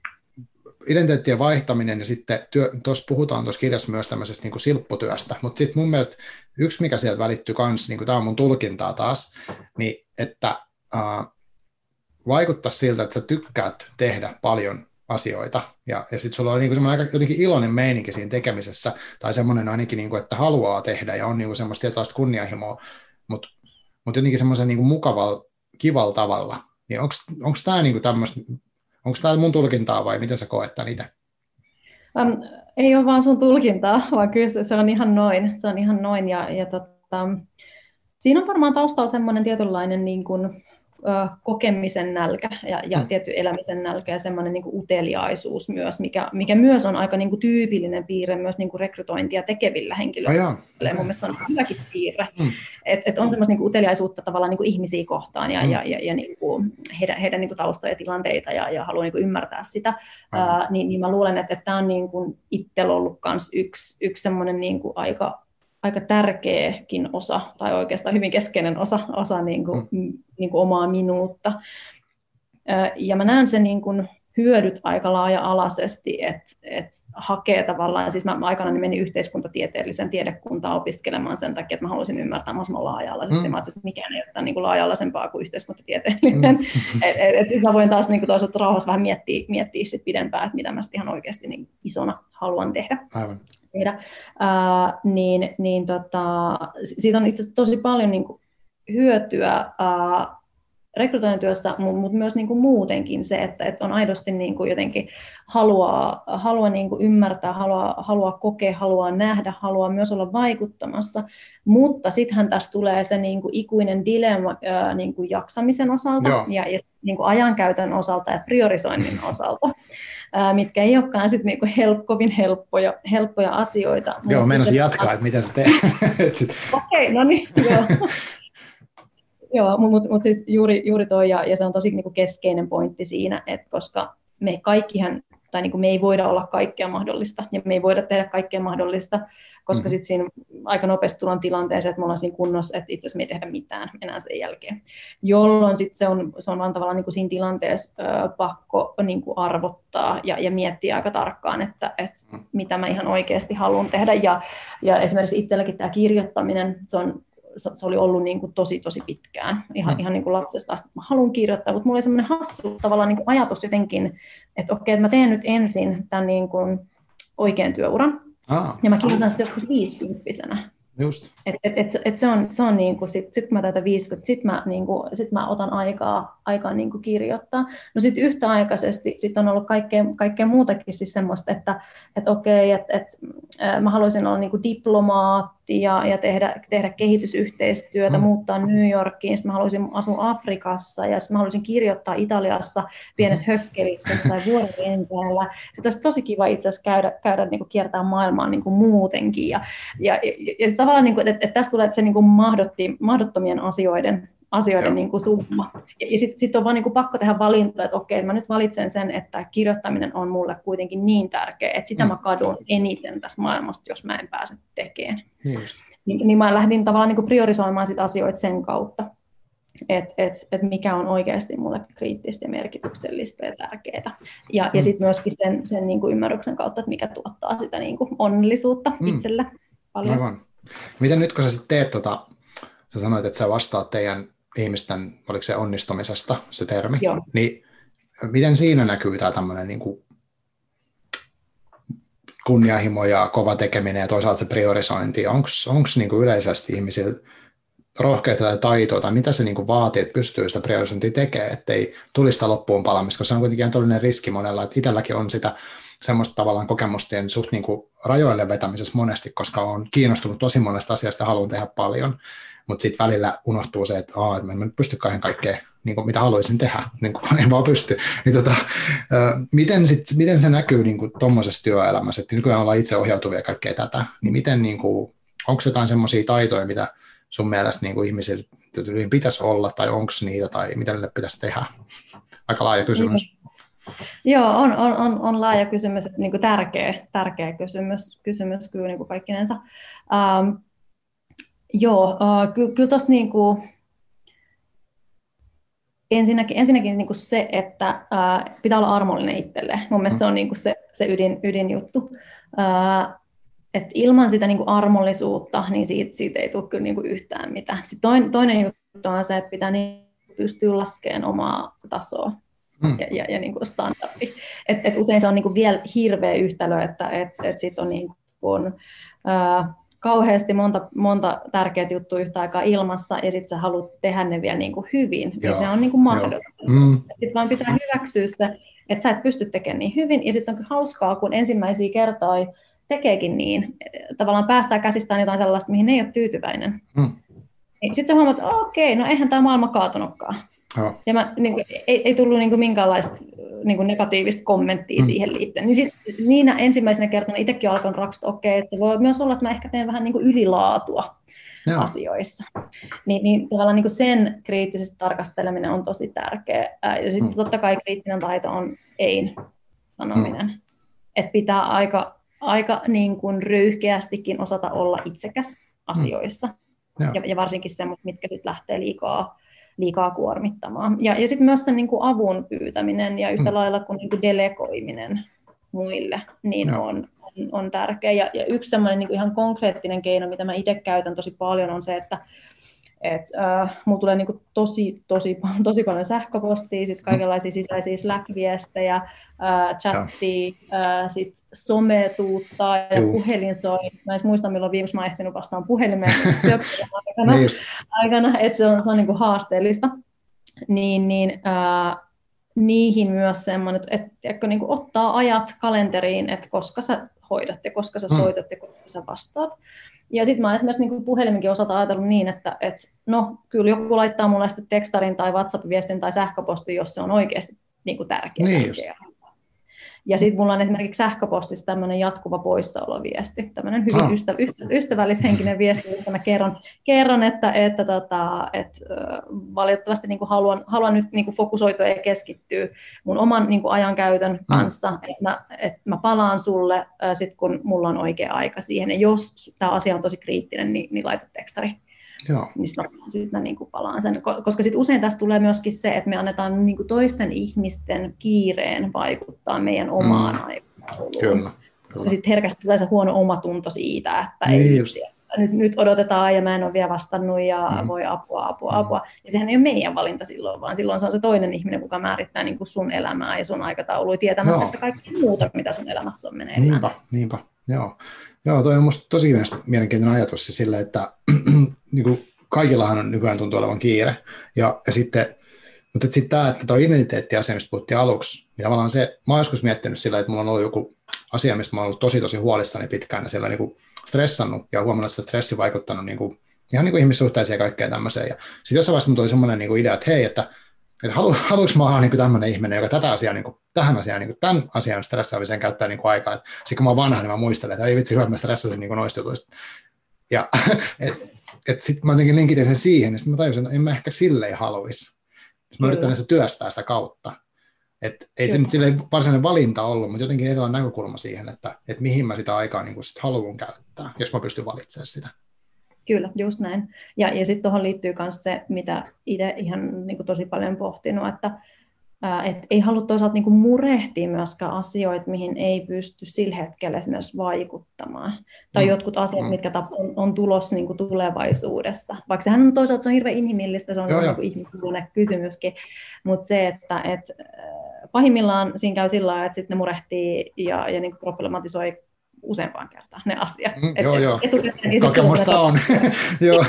identiteettien vaihtaminen ja sitten tuossa puhutaan tuossa kirjassa myös tämmöisestä niin kuin silpputyöstä, mutta sitten mun mielestä yksi, mikä sieltä välittyy kanssa, niin tämä on mun tulkintaa taas, niin että äh, vaikuttaa siltä, että sä tykkäät tehdä paljon asioita, ja, ja sitten sulla on niin semmoinen aika jotenkin iloinen meininki siinä tekemisessä, tai semmoinen ainakin, niin kuin, että haluaa tehdä, ja on niin kuin semmoista tietynlaista kunnianhimoa, mutta mut jotenkin semmoisen niin mukavalla, kivalla tavalla, niin onko tämä niin tämmöistä Onko tämä mun tulkintaa vai miten sä koet itse? Um, ei ole vaan sun tulkintaa, vaan kyllä se, se on ihan noin. Se on ihan noin ja, ja tota, siinä on varmaan taustalla semmoinen tietynlainen niin kuin, kokemisen nälkä ja, ja mm. tietty elämisen nälkä ja semmoinen niin uteliaisuus myös, mikä, mikä myös on aika niin kuin tyypillinen piirre myös niin kuin rekrytointia tekevillä henkilöillä. Oh, okay. Mun mielestä se on hyväkin piirre. Mm. Et, et on semmoista niin kuin uteliaisuutta tavallaan niin kuin ihmisiä kohtaan ja, mm. ja, ja, ja niin kuin heidän, heidän niin kuin taustoja ja tilanteita ja, ja haluaa niin kuin ymmärtää sitä. Mm. Uh, niin, niin mä luulen, että, että tämä on niin kuin itsellä ollut myös yksi, yksi semmoinen niin kuin aika aika tärkeäkin osa, tai oikeastaan hyvin keskeinen osa, osa niin kuin, mm. niin kuin omaa minuutta. Ja mä näen sen niin kuin hyödyt aika laaja-alaisesti, että et hakee tavallaan, siis mä aikana menin yhteiskuntatieteellisen tiedekuntaan opiskelemaan sen takia, että mä haluaisin ymmärtää mahdollisimman laaja-alaisesti, mm. mä että mikään ei ole niin laaja-alaisempaa kuin yhteiskuntatieteellinen, mm. että et, et, mä voin taas niin kuin toisaalta rauhassa vähän miettiä, miettiä sit pidempään, että mitä mä sitten ihan oikeasti niin isona haluan tehdä. Aivan tehdä, ää, niin, niin tota, siitä on itse asiassa tosi paljon niin kuin hyötyä ää, rekrytointityössä, mutta mut myös niin kuin muutenkin se, että, että on aidosti niin kuin jotenkin haluaa, haluaa niin kuin ymmärtää, haluaa, haluaa kokea, haluaa nähdä, haluaa myös olla vaikuttamassa, mutta sittenhän tässä tulee se niin kuin ikuinen dilemma ää, niin kuin jaksamisen osalta Joo. ja, ja niin kuin ajankäytön osalta ja priorisoinnin osalta, ää, mitkä ei olekaan sit niin kuin help, kovin helppoja, helppoja asioita. Joo, meinasin jatkaa, että miten se teet. Okei, okay, no niin, joo. Joo, mutta mut siis juuri, juuri toi, ja, ja se on tosi niin kuin keskeinen pointti siinä, että koska me kaikkihan, tai niin kuin me ei voida olla kaikkea mahdollista, ja me ei voida tehdä kaikkea mahdollista, koska mm-hmm. sitten siinä aika nopeasti tullaan tilanteeseen, että me ollaan siinä kunnossa, että itse asiassa me ei tehdä mitään enää sen jälkeen. Jolloin sitten se on, se on vaan tavallaan niin kuin siinä tilanteessa ö, pakko niin kuin arvottaa ja, ja miettiä aika tarkkaan, että, että mm. mitä mä ihan oikeasti haluan tehdä. Ja, ja esimerkiksi itselläkin tämä kirjoittaminen, se on se oli ollut niin kuin tosi, tosi pitkään, ihan, mm. ihan niin kuin lapsesta asti. Mä haluan kirjoittaa, mutta mulla oli semmoinen hassu tavallaan niin kuin ajatus jotenkin, että okei, että mä teen nyt ensin tämän niin kuin oikean työuran, ah. ja mä kirjoitan sitten joskus viisikymppisenä. Just. Et, et, et, et se on, se on niin kuin, sit, sit kun mä täytän 50, sit mä, niin kuin, sit mä otan aikaa, aikaa niin kuin kirjoittaa. No sitten yhtäaikaisesti sit on ollut kaikkea, kaikkea muutakin siis semmoista, että et okei, että et, mä haluaisin olla niin kuin diplomaatti ja, ja tehdä, tehdä kehitysyhteistyötä, mm. muuttaa New Yorkiin, sitten mä haluaisin asua Afrikassa ja sitten mä haluaisin kirjoittaa Italiassa pienessä mm. hökkelissä jossain vuororenteellä. Se olisi tosi kiva itse asiassa käydä, käydä niin kuin kiertää maailmaa niin kuin muutenkin. Ja, ja, ja, ja tavallaan, niin kuin, että, että tästä tulee se niin kuin mahdotti, mahdottomien asioiden asioiden niin kuin summa. Ja, ja sitten sit on vaan niin kuin pakko tehdä valintoja, että okei, mä nyt valitsen sen, että kirjoittaminen on mulle kuitenkin niin tärkeä, että sitä mm. mä kadun eniten tässä maailmasta, jos mä en pääse tekemään. Niin, niin, niin mä lähdin tavallaan niin kuin priorisoimaan sit asioita sen kautta, että et, et mikä on oikeasti mulle kriittistä ja merkityksellistä ja tärkeää. Ja, mm. ja sitten myöskin sen, sen niin kuin ymmärryksen kautta, että mikä tuottaa sitä niin kuin onnellisuutta mm. itselle paljon. Aivan. Miten nyt kun sä sitten teet tota, sä sanoit, että sä vastaat teidän ihmisten, oliko se onnistumisesta se termi, Joo. niin miten siinä näkyy tämä tämmöinen niin kuin kunnianhimo ja kova tekeminen ja toisaalta se priorisointi, onko niin yleisesti ihmisillä rohkeita tai taitoa, tai mitä se niin kuin vaatii, että pystyy sitä priorisointia tekemään, ettei tulisi sitä loppuun palamista, koska se on kuitenkin todellinen riski monella, että itselläkin on sitä semmoista tavallaan kokemustien suht niin kuin rajoille vetämisessä monesti, koska on kiinnostunut tosi monesta asiasta ja haluan tehdä paljon, mutta sitten välillä unohtuu se, että, Aa, että mä en pysty kaiken kaikkea, niin kuin mitä haluaisin tehdä, niin kuin en vaan pysty. Niin tota, miten, sit, miten se näkyy niin tuommoisessa työelämässä, että nykyään ollaan itseohjautuvia ja kaikkea tätä, niin miten, niin kuin, onko jotain semmoisia taitoja, mitä sun mielestä niin kuin ihmisillä pitäisi olla, tai onko niitä, tai mitä niille pitäisi tehdä? Aika laaja kysymys. Joo, on, on, on, on laaja kysymys, niin kuin tärkeä, tärkeä kysymys, kysymys kyllä niin kuin kaikkinensa. Um, Joo, uh, kyllä, kyllä tuossa niin kuin, ensinnäkin, ensinnäkin niin kuin se, että uh, pitää olla armollinen itselleen. Mun mielestä mm. se on niin kuin se, se ydin, ydinjuttu. Uh, et ilman sitä niin kuin armollisuutta, niin siitä, siitä ei tule kyllä niin kuin yhtään mitään. Sitten toinen, toinen juttu on se, että pitää niin pystyä laskemaan omaa tasoa mm. ja, ja, ja niin kuin standardi. Et, et usein se on niin kuin vielä hirveä yhtälö, että et, et sit on niin kuin, uh, kauheasti monta, monta tärkeää juttua yhtä aikaa ilmassa, ja sitten sä haluat tehdä ne vielä niin kuin hyvin, Joo. niin se on niin kuin mahdotonta. Mm. Sitten vaan pitää hyväksyä se, että sä et pysty tekemään niin hyvin, ja sitten on hauskaa, kun ensimmäisiä kertoja tekeekin niin, tavallaan päästään käsistään jotain sellaista, mihin ei ole tyytyväinen. Mm. Niin sitten sä huomaat, että okei, no eihän tämä maailma kaatunutkaan. Ja mä, niin kuin, ei, ei tullut niin kuin minkäänlaista niin kuin negatiivista kommenttia mm. siihen liittyen. Niin sit, niinä ensimmäisenä kertana itsekin alkanut raksata, okei, okay, että voi myös olla, että mä ehkä teen vähän niin kuin ylilaatua Joo. asioissa. Niin, niin tavallaan niin kuin sen kriittisesti tarkasteleminen on tosi tärkeä. Ja sitten mm. totta kai kriittinen taito on ei sanominen. Mm. Että pitää aika, aika niin kuin röyhkeästikin osata olla itsekäs asioissa. Mm. Ja, ja varsinkin semmoiset, mitkä sitten lähtee liikaa liikaa kuormittamaan. Ja, ja sitten myös sen niin kuin avun pyytäminen ja yhtä mm. lailla kuin, niin kuin delegoiminen muille, niin no. on, on, on tärkeä. Ja, ja yksi sellainen niin kuin ihan konkreettinen keino, mitä mä itse käytän tosi paljon, on se, että et, äh, mulla tulee niinku tosi, tosi, tosi paljon sähköpostia, sit kaikenlaisia sisäisiä Slack-viestejä, äh, chattia, äh, sit some tuuttaa ja Juh. puhelin soi. Mä en muista, milloin viimeksi mä oon ehtinyt vastaan puhelimeen aikana, niin aikana että se on, se on niinku haasteellista. niin, niin ää, niihin myös semmoinen, että, että niin kuin ottaa ajat kalenteriin, että koska sä hoidat ja koska sä mm. soitat ja koska sä vastaat. Ja sitten mä esimerkiksi niin puhelimenkin osalta ajatellut niin, että et, no kyllä joku laittaa mulle sitten tekstarin tai WhatsApp-viestin tai sähköpostin, jos se on oikeasti niin kuin tärkeä. Niin tärkeä. Ja sitten mulla on esimerkiksi sähköpostissa tämmöinen jatkuva poissaoloviesti, tämmöinen hyvin ah. ystäv- ystäv- ystävällishenkinen viesti, että mä kerron, kerron että, että, tota, että valitettavasti niin kuin haluan, haluan nyt niin kuin fokusoitua ja keskittyä mun oman niin kuin ajankäytön mm. kanssa, mm. että, mä, että mä palaan sulle sit kun mulla on oikea aika siihen, ja jos tämä asia on tosi kriittinen, niin, niin laita tekstari. Joo. Niin sitten mä niin kuin palaan sen, koska sitten usein tässä tulee myöskin se, että me annetaan niin kuin toisten ihmisten kiireen vaikuttaa meidän omaan mm. aikatauluun. Kyllä. sitten herkästi tulee se huono omatunto siitä, että niin ei just. nyt, nyt odotetaan ja mä en ole vielä vastannut ja mm. voi apua, apua, mm. apua. Ja sehän ei ole meidän valinta silloin, vaan silloin se on se toinen ihminen, joka määrittää niin kuin sun elämää ja sun aikataulua tietämättä sitä kaikkea muuta, mitä sun elämässä on meneillään. Niinpä, niinpä. Joo, Joo toi on musta tosi mielenkiintoinen ajatus se sille, että niin kuin kaikillahan on nykyään tuntuu olevan kiire. Ja, ja sitten, mutta sitten tämä, että tuo identiteettiasia, mistä puhuttiin aluksi, niin tavallaan se, mä oon joskus miettinyt sillä, että mulla on ollut joku asia, mistä mä oon ollut tosi tosi huolissani pitkään ja siellä niin kuin stressannut ja huomannut, että stressi vaikuttanut niin kuin, ihan niin kuin ihmissuhteisiin ja kaikkeen tämmöiseen. Ja sitten jossain vaiheessa mulla tuli semmoinen niin kuin idea, että hei, että että halu, haluanko mä olla niin tämmöinen ihminen, joka tätä asiaa, niin kuin, tähän asiaan, niin kuin, tämän asian stressaamiseen käyttää niin kuin aikaa. Sitten kun mä oon vanha, niin mä muistelen, että ei vitsi, hyvä, että mä stressasin niin noista jutuista. Ja et, et sitten mä jotenkin linkitin sen siihen, niin sitten mä tajusin, että en mä ehkä silleen haluaisi. Mä yritän työstää sitä kautta. Et ei se nyt silleen varsinainen valinta ollut, mutta jotenkin erilainen näkökulma siihen, että, että mihin mä sitä aikaa niin kuin sit haluan käyttää, jos mä pystyn valitsemaan sitä. Kyllä, just näin. Ja, ja sitten tuohon liittyy myös se, mitä itse ihan niin kuin tosi paljon pohtinut, että ää, et ei halua toisaalta niin kuin murehtia myöskään asioita, mihin ei pysty sillä hetkellä esimerkiksi vaikuttamaan. Tai mm. jotkut asiat, mm. mitkä on, on tulossa niin kuin tulevaisuudessa. Vaikka sehän on toisaalta se on hirveän inhimillistä, se on joo, niin ihmisluonne kysymyskin, mutta se, että et, pahimmillaan siinä käy sillä tavalla, että sitten ne murehtii ja, ja niin kuin problematisoi useampaan kertaan ne asiat. Mm, et, joo, joo. Kokemusta on. joo.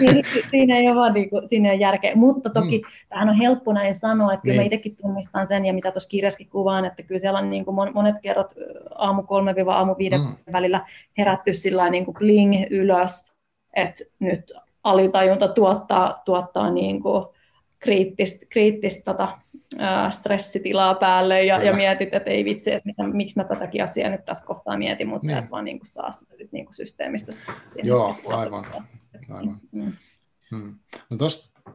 Niin, siinä ei ole vaan niin kuin, siinä ei ole järkeä. Mutta toki mm. tähän on helppo näin sanoa, että kyllä niin. mä itsekin tunnistan sen, ja mitä tuossa kirjaskin kuvaan, että kyllä siellä on niin kuin monet kerrat aamu kolme aamu viiden mm. välillä herätty sillä niin kuin bling ylös, että nyt alitajunta tuottaa, tuottaa niin kuin kriittistä, kriittistä tota, stressitilaa päälle ja, ja mietit, että ei vitsi, että mitä, miksi mä tätäkin asiaa nyt tässä kohtaa mietin, mutta niin. sä et vaan niin kuin saa sitä sit niin kuin systeemistä. Joo, aivan. aivan. Mm. Hmm. No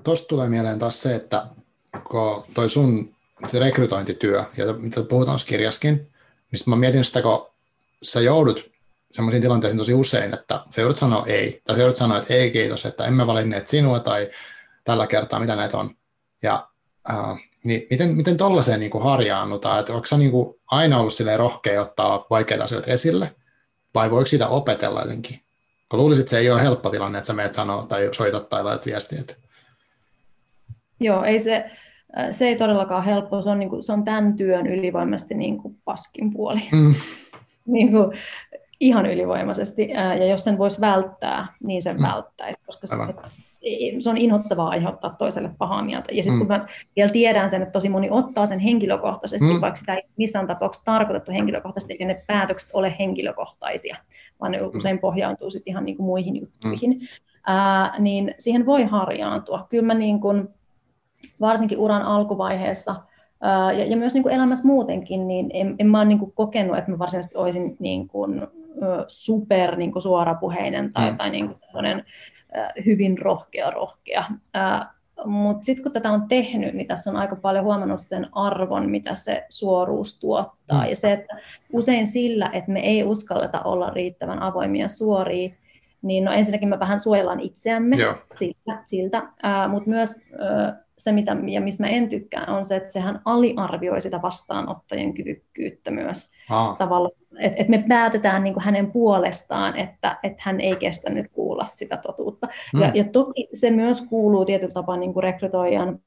tosta tulee mieleen taas se, että kun toi sun se rekrytointityö, ja mitä puhutaan kirjaskin, niin mä mietin sitä, kun sä joudut sellaisiin tilanteisiin tosi usein, että sä joudut sanoa ei, tai sä joudut sanoa, että ei kiitos, että emme valinneet sinua, tai tällä kertaa, mitä näitä on. Ja äh, niin miten, miten tollaiseen niin harjaannutaan? Että onko se niin kuin aina ollut rohkea ottaa vaikeita asioita esille, vai voiko sitä opetella jotenkin? Kun luulisit, että se ei ole helppo tilanne, että sä meet sanoa tai soitat tai laitat viestiä. Joo, ei se, se ei todellakaan helppo. Se on, niin kuin, se on tämän työn ylivoimaisesti niin kuin paskin puoli. Mm. niin kuin, ihan ylivoimaisesti. Ja jos sen voisi välttää, niin sen mm. välttäisi, koska se, se se on inhottavaa aiheuttaa toiselle pahaa mieltä. Ja sitten mm. kun mä vielä tiedän sen, että tosi moni ottaa sen henkilökohtaisesti, mm. vaikka sitä ei missään tapauksessa tarkoitettu henkilökohtaisesti, eikä ne päätökset ole henkilökohtaisia, vaan ne mm. usein pohjaantuu sitten ihan niin kuin muihin juttuihin, mm. ää, niin siihen voi harjaantua. Kyllä mä niin kuin, varsinkin uran alkuvaiheessa, ää, ja, ja myös niin kuin elämässä muutenkin, niin en, en mä ole niin kuin kokenut, että mä varsinaisesti olisin niin kuin, super niin kuin suorapuheinen tai, mm. tai niin kuin hyvin rohkea rohkea. Mutta sitten kun tätä on tehnyt, niin tässä on aika paljon huomannut sen arvon, mitä se suoruus tuottaa. Mm. Ja se, että usein sillä, että me ei uskalleta olla riittävän avoimia suoria, niin no ensinnäkin me vähän suojellaan itseämme Joo. siltä, siltä mutta myös se, mitä, ja mistä mä en tykkää, on se, että sehän aliarvioi sitä vastaanottajien kyvykkyyttä myös. Aa. Tavallaan, että et me päätetään niin hänen puolestaan, että et hän ei kestä nyt kuulla sitä totuutta. Mm. Ja, ja toki se myös kuuluu tietyllä tapaa niin rekrytoijan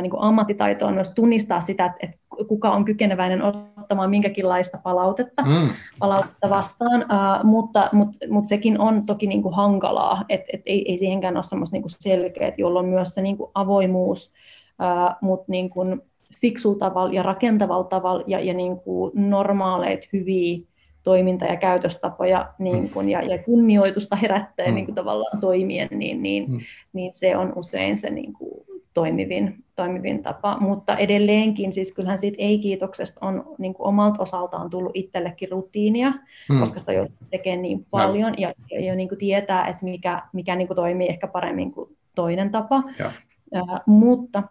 niin kuin ammattitaito on myös tunnistaa sitä, että, kuka on kykeneväinen ottamaan minkäkinlaista palautetta, mm. palautetta vastaan, uh, mutta, mutta, mutta sekin on toki niin kuin hankalaa, että et ei, ei siihenkään ole semmoista niin selkeää, jolloin myös se niin kuin avoimuus, uh, mutta niin kuin fiksulla tavalla ja rakentavalla tavalla ja, ja niin kuin normaaleit, hyviä toiminta- ja käytöstapoja niin kuin, ja, ja kunnioitusta herättää mm. niin kuin, tavallaan toimien, niin, niin, mm. niin se on usein se niin kuin, toimivin, toimivin tapa. Mutta edelleenkin, siis kyllähän siitä ei-kiitoksesta on niin kuin omalta osaltaan tullut itsellekin rutiinia, mm. koska sitä jo tekee niin paljon no. ja, ja, ja niin kuin tietää, että mikä, mikä niin kuin toimii ehkä paremmin kuin toinen tapa. Ja. Uh, mutta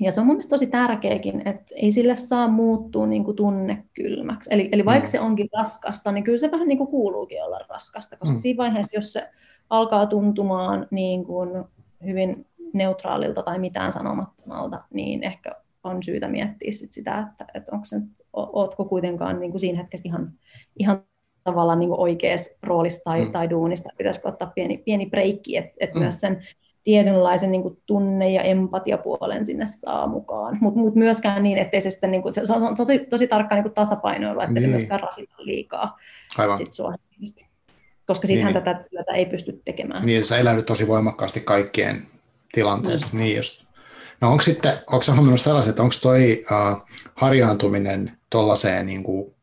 ja se on mun mielestä tosi tärkeäkin, että ei sille saa muuttua niin kuin tunnekylmäksi. Eli, eli vaikka mm. se onkin raskasta, niin kyllä se vähän niin kuin kuuluukin olla raskasta, koska mm. siinä vaiheessa, jos se alkaa tuntumaan niin kuin hyvin neutraalilta tai mitään sanomattomalta, niin ehkä on syytä miettiä sit sitä, että, että onko se, ootko kuitenkaan niin kuin siinä hetkessä ihan, ihan tavallaan niin oikeassa roolissa tai, mm. tai duunista, pitäisikö ottaa pieni, pieni breikki, että, että mm. myös sen tietynlaisen niin kuin tunne- ja empatiapuolen sinne saa mukaan. Mutta mut myöskään niin, ettei se sitten, niin kuin, se, se on tosi, tosi tarkka niin tasapainoilu, että niin. se myöskään rasita liikaa Aivan. sit sua koska siitähän niin, tätä työtä ei pysty tekemään. Niin, sä eläydyt tosi voimakkaasti kaikkien tilanteessa. Mm. Niin just. No onko sitten, onko sä huomannut sellaiset, että onko toi uh, harjaantuminen tuollaiseen niin kuin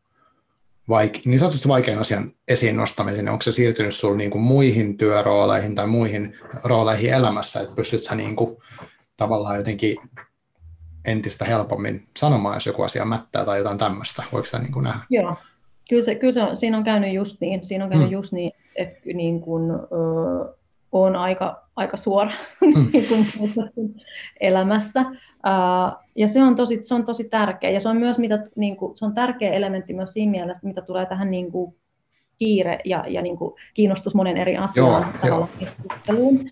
vaike- niin sanotusti vaikean asian esiin nostamiseen, onko se siirtynyt sinulle niin muihin työrooleihin tai muihin rooleihin elämässä, että pystyt sä niin kuin, tavallaan jotenkin entistä helpommin sanomaan, jos joku asia mättää tai jotain tämmöistä, voiko sä niin kuin nähdä? Joo, kyllä, se, kyllä se on, siinä on käynyt just niin, siinä on käynyt hmm. just niin, että niin kuin, ö, on aika, aika suora hmm. niin kuin, elämässä. Ja se on, tosi, se on tosi tärkeä, ja se on myös mitä, niin kuin, se on tärkeä elementti myös siinä mielessä, mitä tulee tähän niin kuin, kiire ja, ja niin kuin, kiinnostus monen eri asiaan joo, keskusteluun.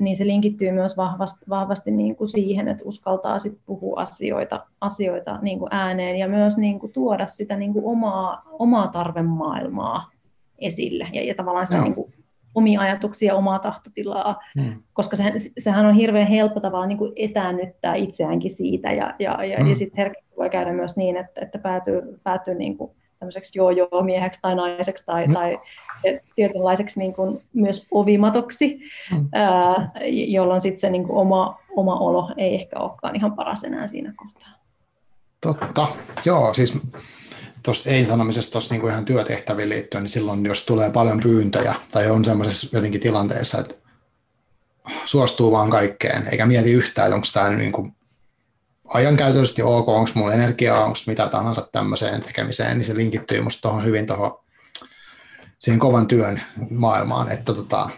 Niin se linkittyy myös vahvasti, vahvasti niin kuin siihen, että uskaltaa sit puhua asioita, asioita niin kuin ääneen ja myös niin kuin tuoda sitä niin kuin omaa, omaa tarvemaailmaa esille ja, ja tavallaan sitä niin kuin omia ajatuksia, omaa tahtotilaa, hmm. koska sehän, sehän on hirveän helppo tavallaan niin kuin etäännyttää itseäänkin siitä, ja, ja, ja, hmm. ja sitten herkästi voi käydä myös niin, että, että päätyy, päätyy niin kuin tämmöiseksi joo-joo-mieheksi tai naiseksi tai, hmm. tai tietynlaiseksi niin kuin myös ovimatoksi, hmm. ää, jolloin sitten se niin kuin oma, oma olo ei ehkä olekaan ihan paras enää siinä kohtaa. Totta, joo, siis tuosta ei-sanomisesta tuossa niinku ihan työtehtäviin liittyen, niin silloin jos tulee paljon pyyntöjä tai on semmoisessa jotenkin tilanteessa, että suostuu vaan kaikkeen, eikä mieti yhtään, onko tämä niinku ajankäytöllisesti ok, onko mulla energiaa, onko mitä tahansa tämmöiseen tekemiseen, niin se linkittyy musta tuohon hyvin tuohon siihen kovan työn maailmaan, että tota,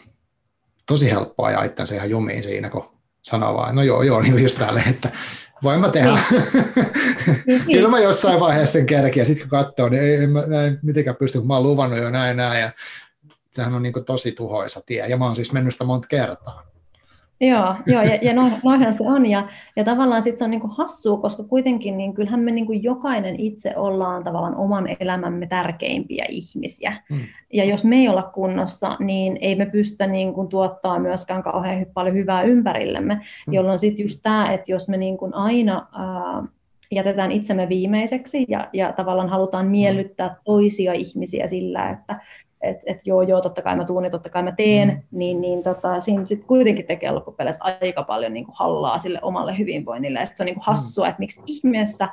tosi helppoa ja itsensä ihan jumiin siinä, kun sanoo vaan, no joo, joo, niin just tälle, että voin mä tehdä. Niin. Kyllä mä jossain vaiheessa sen kerkin, ja sitten kun katsoo, niin ei, en mä en mitenkään pysty, kun mä oon luvannut jo näin näin, ja sehän on niin tosi tuhoisa tie, ja mä oon siis mennyt sitä monta kertaa. Joo, joo ja, ja no, noihän se on. Ja, ja tavallaan sitten se on niinku hassua, koska kuitenkin niin kyllähän me niinku jokainen itse ollaan tavallaan oman elämämme tärkeimpiä ihmisiä. Hmm. Ja jos me ei olla kunnossa, niin ei me pystytä niinku tuottaa myöskään kauhean paljon hyvää ympärillemme, hmm. jolloin sitten just tämä, että jos me niinku aina... Ää, jätetään itsemme viimeiseksi ja, ja tavallaan halutaan miellyttää toisia ihmisiä sillä, että että et joo, joo, totta kai mä tuun ja totta kai mä teen, mm. niin, niin tota, siinä sitten kuitenkin tekee loppupeleissä aika paljon niin kuin hallaa sille omalle hyvinvoinnille. Ja sit se on niin kuin hassua, mm. että miksi ihmeessä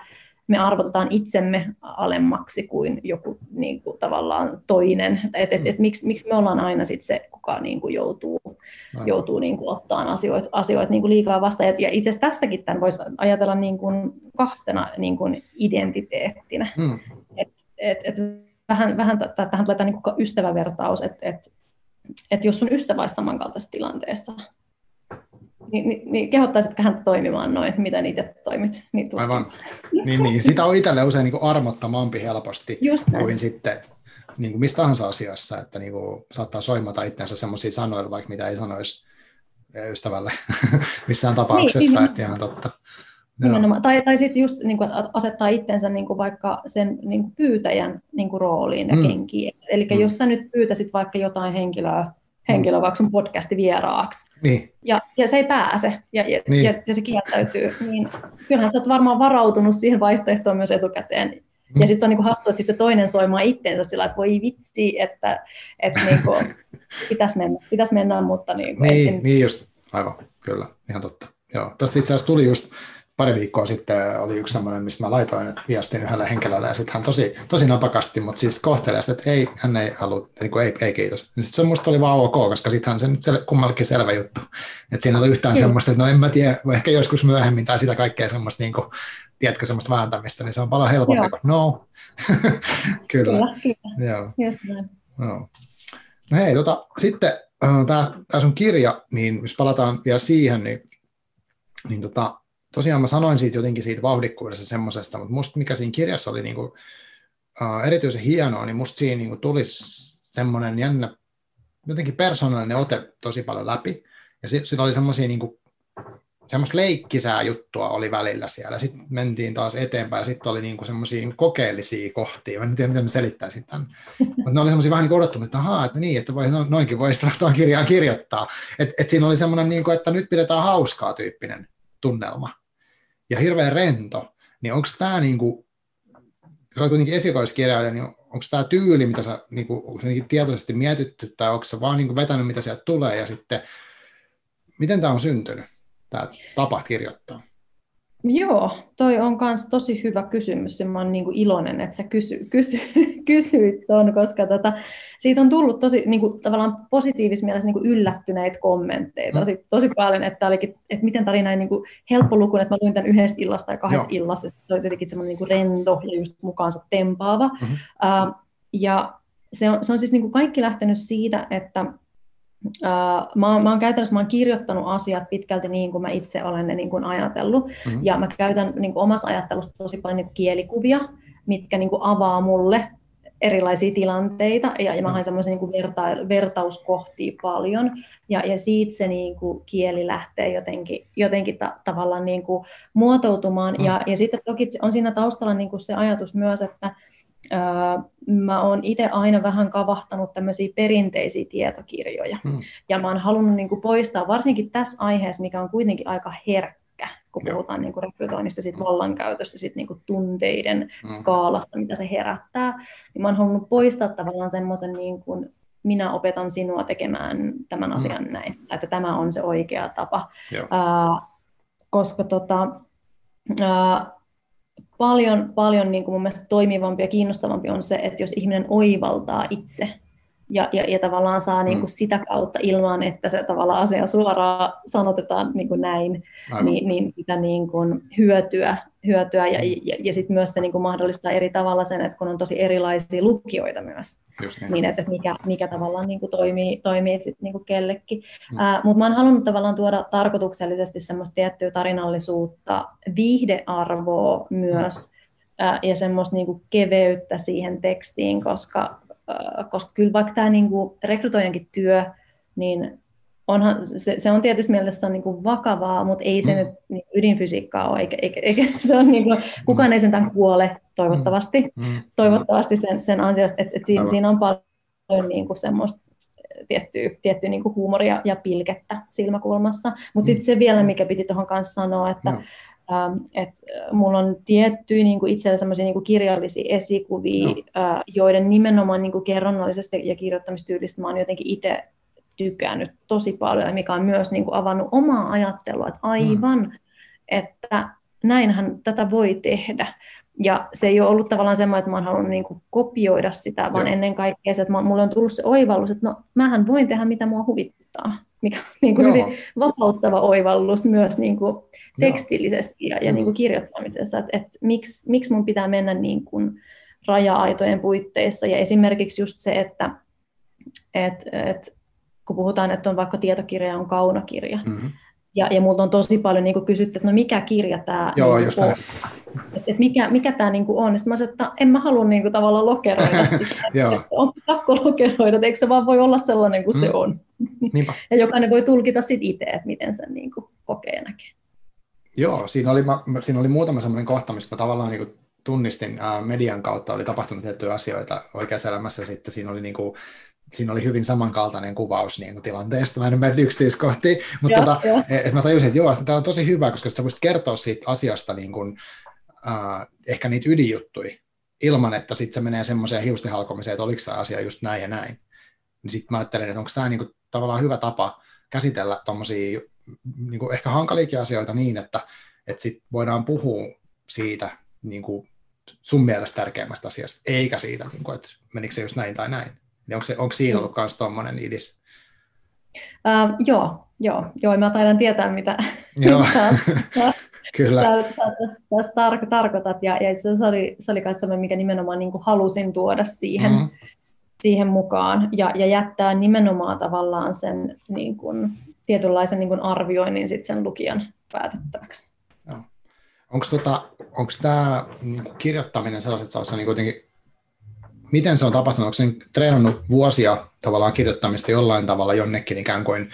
me arvotetaan itsemme alemmaksi kuin joku niin kuin, tavallaan toinen. Että et, et, miksi, miksi me ollaan aina sit se, kuka niin kuin, joutuu, Aivan. joutuu niin kuin, ottaa asioita, asioita niin kuin liikaa vastaan. Ja, ja itse asiassa tässäkin tämän voisi ajatella niin kuin, kahtena niin kuin, identiteettinä. Mm. Et, et, et, vähän, vähän tähän tulee tämä niin ystävävertaus, että, että, että jos sun ystävä olisi samankaltaisessa tilanteessa, niin, niin, niin kehottaisitko häntä toimimaan noin, mitä niitä toimit? Niin Aivan. Niin, niin. Sitä on itselle usein niin armottomampi helposti kuin sitten niin kuin mistä tahansa asiassa, että niin kuin saattaa soimata itseänsä semmoisia sanoja, vaikka mitä ei sanoisi ystävälle missään tapauksessa, niin, että ihan totta. Nimenomaan. Tai, tai sitten just niin kuin, asettaa itsensä niin kuin vaikka sen niin kuin pyytäjän niin kuin rooliin ja mm. kenkiin. Eli mm. jos sä nyt pyytäisit vaikka jotain henkilöä henkilö mm. vaikka sun podcasti vieraaksi. Niin. Ja, ja se ei pääse ja, ja, niin. ja, ja se kieltäytyy, niin kyllähän sä oot varmaan varautunut siihen vaihtoehtoon myös etukäteen. Mm. Ja sitten se on niinku hassua, että sit se toinen soimaa itteensä sillä, että voi vitsi, että, että niinku, pitäisi mennä, pitäis mennä, mutta niinku, niin, niin just, aivan, kyllä, ihan totta. Joo. Tästä itse asiassa tuli just pari viikkoa sitten oli yksi semmoinen, missä mä laitoin viestin yhdelle henkilölle, ja sitten hän tosi, tosi napakasti, mutta siis kohtelee sitä, että ei, hän ei halua, niin kuin ei, ei kiitos. Sitten se musta oli vaan ok, koska sittenhän se nyt sel, kummallekin selvä juttu. Että siinä oli yhtään Kyllä. semmoista, että no en mä tiedä, ehkä joskus myöhemmin, tai sitä kaikkea semmoista, niin kuin, tiedätkö, semmoista vääntämistä, niin se on paljon helpompi kuin no. kyllä. kyllä, kyllä. Joo. Just näin. No. no hei, tota, sitten äh, tämä sun kirja, niin jos palataan vielä siihen, niin, niin tota, tosiaan mä sanoin siitä jotenkin siitä vauhdikkuudesta semmoisesta, mutta musta mikä siinä kirjassa oli niin kuin, uh, erityisen hienoa, niin musta siinä niin kuin tulisi semmoinen jännä, jotenkin persoonallinen ote tosi paljon läpi, ja sillä oli semmoisia niin kuin, semmoista leikkisää juttua oli välillä siellä. Sitten mentiin taas eteenpäin ja sitten oli niinku semmoisia niinku kokeellisia kohtia. Mä en tiedä, miten mä selittäisin tämän. Mutta ne oli semmoisia vähän niin kuin että ahaa, että niin, että voi, no, noinkin voisi tuon kirjaan kirjoittaa. Et, et siinä oli semmoinen, niin kuin, että nyt pidetään hauskaa tyyppinen tunnelma ja hirveän rento, niin onko tämä niin kuin, jos olet kuitenkin esikoiskirjailija, niin onko tämä tyyli, mitä sä niin kuin, tietoisesti mietitty, tai onko se vaan niin kuin vetänyt, mitä sieltä tulee, ja sitten miten tämä on syntynyt, tämä tapa kirjoittaa? Joo, toi on myös tosi hyvä kysymys ja mä oon niin kuin iloinen, että sä kysy, kysy, kysyit tuon, koska tota, siitä on tullut tosi niin kuin, tavallaan positiivisessa mielessä niin kuin yllättyneitä kommentteja tosi, tosi paljon, että, olikin, että miten tämä oli näin niin kuin helppolukuinen, että mä luin tämän yhdessä illasta tai kahdessa Joo. illassa, se oli tietenkin semmoinen niin kuin rento ja just mukaansa tempaava. Mm-hmm. Uh, ja se on, se on siis niin kuin kaikki lähtenyt siitä, että mä, oon, mä oon käytännössä mä oon kirjoittanut asiat pitkälti niin kuin mä itse olen ne niin kuin ajatellut. Mm-hmm. Ja mä käytän niin kuin omassa ajattelussa tosi paljon niin kuin kielikuvia, mitkä niin kuin avaa mulle erilaisia tilanteita. Ja, ja mä haen semmoisia niin verta, vertauskohtia paljon. Ja, ja siitä se niin kuin kieli lähtee jotenkin, jotenkin ta, tavallaan niin kuin muotoutumaan. Mm-hmm. Ja, ja sitten toki on siinä taustalla niin kuin se ajatus myös, että mä oon itse aina vähän kavahtanut tämmöisiä perinteisiä tietokirjoja. Hmm. Ja mä oon halunnut niin kuin poistaa, varsinkin tässä aiheessa, mikä on kuitenkin aika herkkä, kun Joo. puhutaan niin kuin rekrytoinnista, sit hmm. vallankäytöstä, sit niin kuin tunteiden hmm. skaalasta, mitä se herättää, niin mä oon halunnut poistaa tavallaan semmoisen niin kuin minä opetan sinua tekemään tämän hmm. asian näin, että tämä on se oikea tapa. Uh, koska tota, uh, paljon, paljon niin kuin mun mielestä toimivampi ja kiinnostavampi on se, että jos ihminen oivaltaa itse ja, ja, ja tavallaan saa niin kuin mm. sitä kautta ilman, että se tavallaan asia suoraan sanotetaan niin kuin näin, niin, niin sitä niin kuin hyötyä, hyötyä ja, ja, ja sitten myös se niin kuin mahdollistaa eri tavalla sen, että kun on tosi erilaisia lukijoita myös, niin. niin että mikä, mikä tavallaan niin kuin toimii, toimii sit niin kuin kellekin. Mm. Uh, Mutta mä oon halunnut tavallaan tuoda tarkoituksellisesti semmoista tiettyä tarinallisuutta, viihdearvoa myös, mm. uh, ja semmoista niin kuin keveyttä siihen tekstiin, koska koska kyllä vaikka tämä niin kuin rekrytoijankin työ, niin onhan, se, se on tietysti mielessä niin kuin vakavaa, mutta ei se mm. nyt niin ydinfysiikkaa ole, eikä, eikä, eikä se on niin kuin, kukaan ei sentään kuole toivottavasti, mm. mm. toivottavasti sen, sen ansiosta, että, että siinä, siinä on paljon niin kuin semmoista tiettyä, tiettyä niin kuin huumoria ja pilkettä silmäkulmassa. Mutta mm. sitten se vielä, mikä piti tuohon kanssa sanoa, että no. Ähm, et äh, mulla on tiettyjä niin kuin itsellä sellaisia niin kirjallisia esikuvia, no. joiden nimenomaan niin kuin kerronnallisesta ja kirjoittamistyylistä mä oon jotenkin itse tykännyt tosi paljon, mikä on myös niin kuin avannut omaa ajattelua, että aivan, mm. että näinhän tätä voi tehdä. Ja se ei ole ollut tavallaan semmoinen, että mä oon halunnut niin kuin kopioida sitä, vaan Joo. ennen kaikkea se, että mulle on tullut se oivallus, että no mähän voin tehdä mitä mua huvittaa mikä on niin kuin hyvin vapauttava oivallus myös niin kuin tekstillisesti ja, ja niin kuin mm. kirjoittamisessa, että, että miksi, miksi mun pitää mennä niin kuin raja-aitojen puitteissa ja esimerkiksi just se, että et, et, kun puhutaan, että on vaikka tietokirja ja on kaunokirja, mm-hmm. Ja, ja multa on tosi paljon niin kysytty, että no mikä kirja tämä Joo, niin on, että et mikä, mikä tämä niin on, sitten mä sanoin, että en mä halua niin tavallaan lokeroida sitä, on pakko lokeroida, eikö se vaan voi olla sellainen kuin mm. se on. Niinpä. ja jokainen voi tulkita sitten itse, että miten sen niin kuin kokee ja näkee. Joo, siinä oli, mä, siinä oli muutama sellainen kohta, mistä mä tavallaan niin tunnistin ää, median kautta, oli tapahtunut tiettyjä asioita oikeassa elämässä, sitten siinä oli niin kuin, siinä oli hyvin samankaltainen kuvaus niin kuin tilanteesta, mä en mene yksityiskohtiin, mutta tota, et mä tajusin, että joo, tämä on tosi hyvä, koska sä voisit kertoa siitä asiasta niin kuin, äh, ehkä niitä ydinjuttuja, ilman että sitten se menee semmoiseen hiustenhalkomiseen, että oliko se asia just näin ja näin. Niin sitten mä ajattelin, että onko tämä niin kuin, tavallaan hyvä tapa käsitellä tuommoisia niin kuin ehkä hankaliakin asioita niin, että, että sit voidaan puhua siitä niin kuin sun mielestä tärkeimmästä asiasta, eikä siitä, niin kuin, että menikö se just näin tai näin. Niin onko, se, onko siinä ollut myös tuommoinen idis? Uh, joo, joo, joo, mä taidan tietää, mitä, joo. Kyllä. Tässä tar- tarkoitat, ja, ja se oli, se oli myös sellainen, mikä nimenomaan niin halusin tuoda siihen, mm. siihen mukaan, ja, ja jättää nimenomaan tavallaan sen niin kuin, tietynlaisen niin kuin arvioinnin sit sen lukijan päätettäväksi. Onko tota, tämä niin kirjoittaminen sellaiset, että niin kuitenkin miten se on tapahtunut? Onko se treenannut vuosia tavallaan kirjoittamista jollain tavalla jonnekin ikään kuin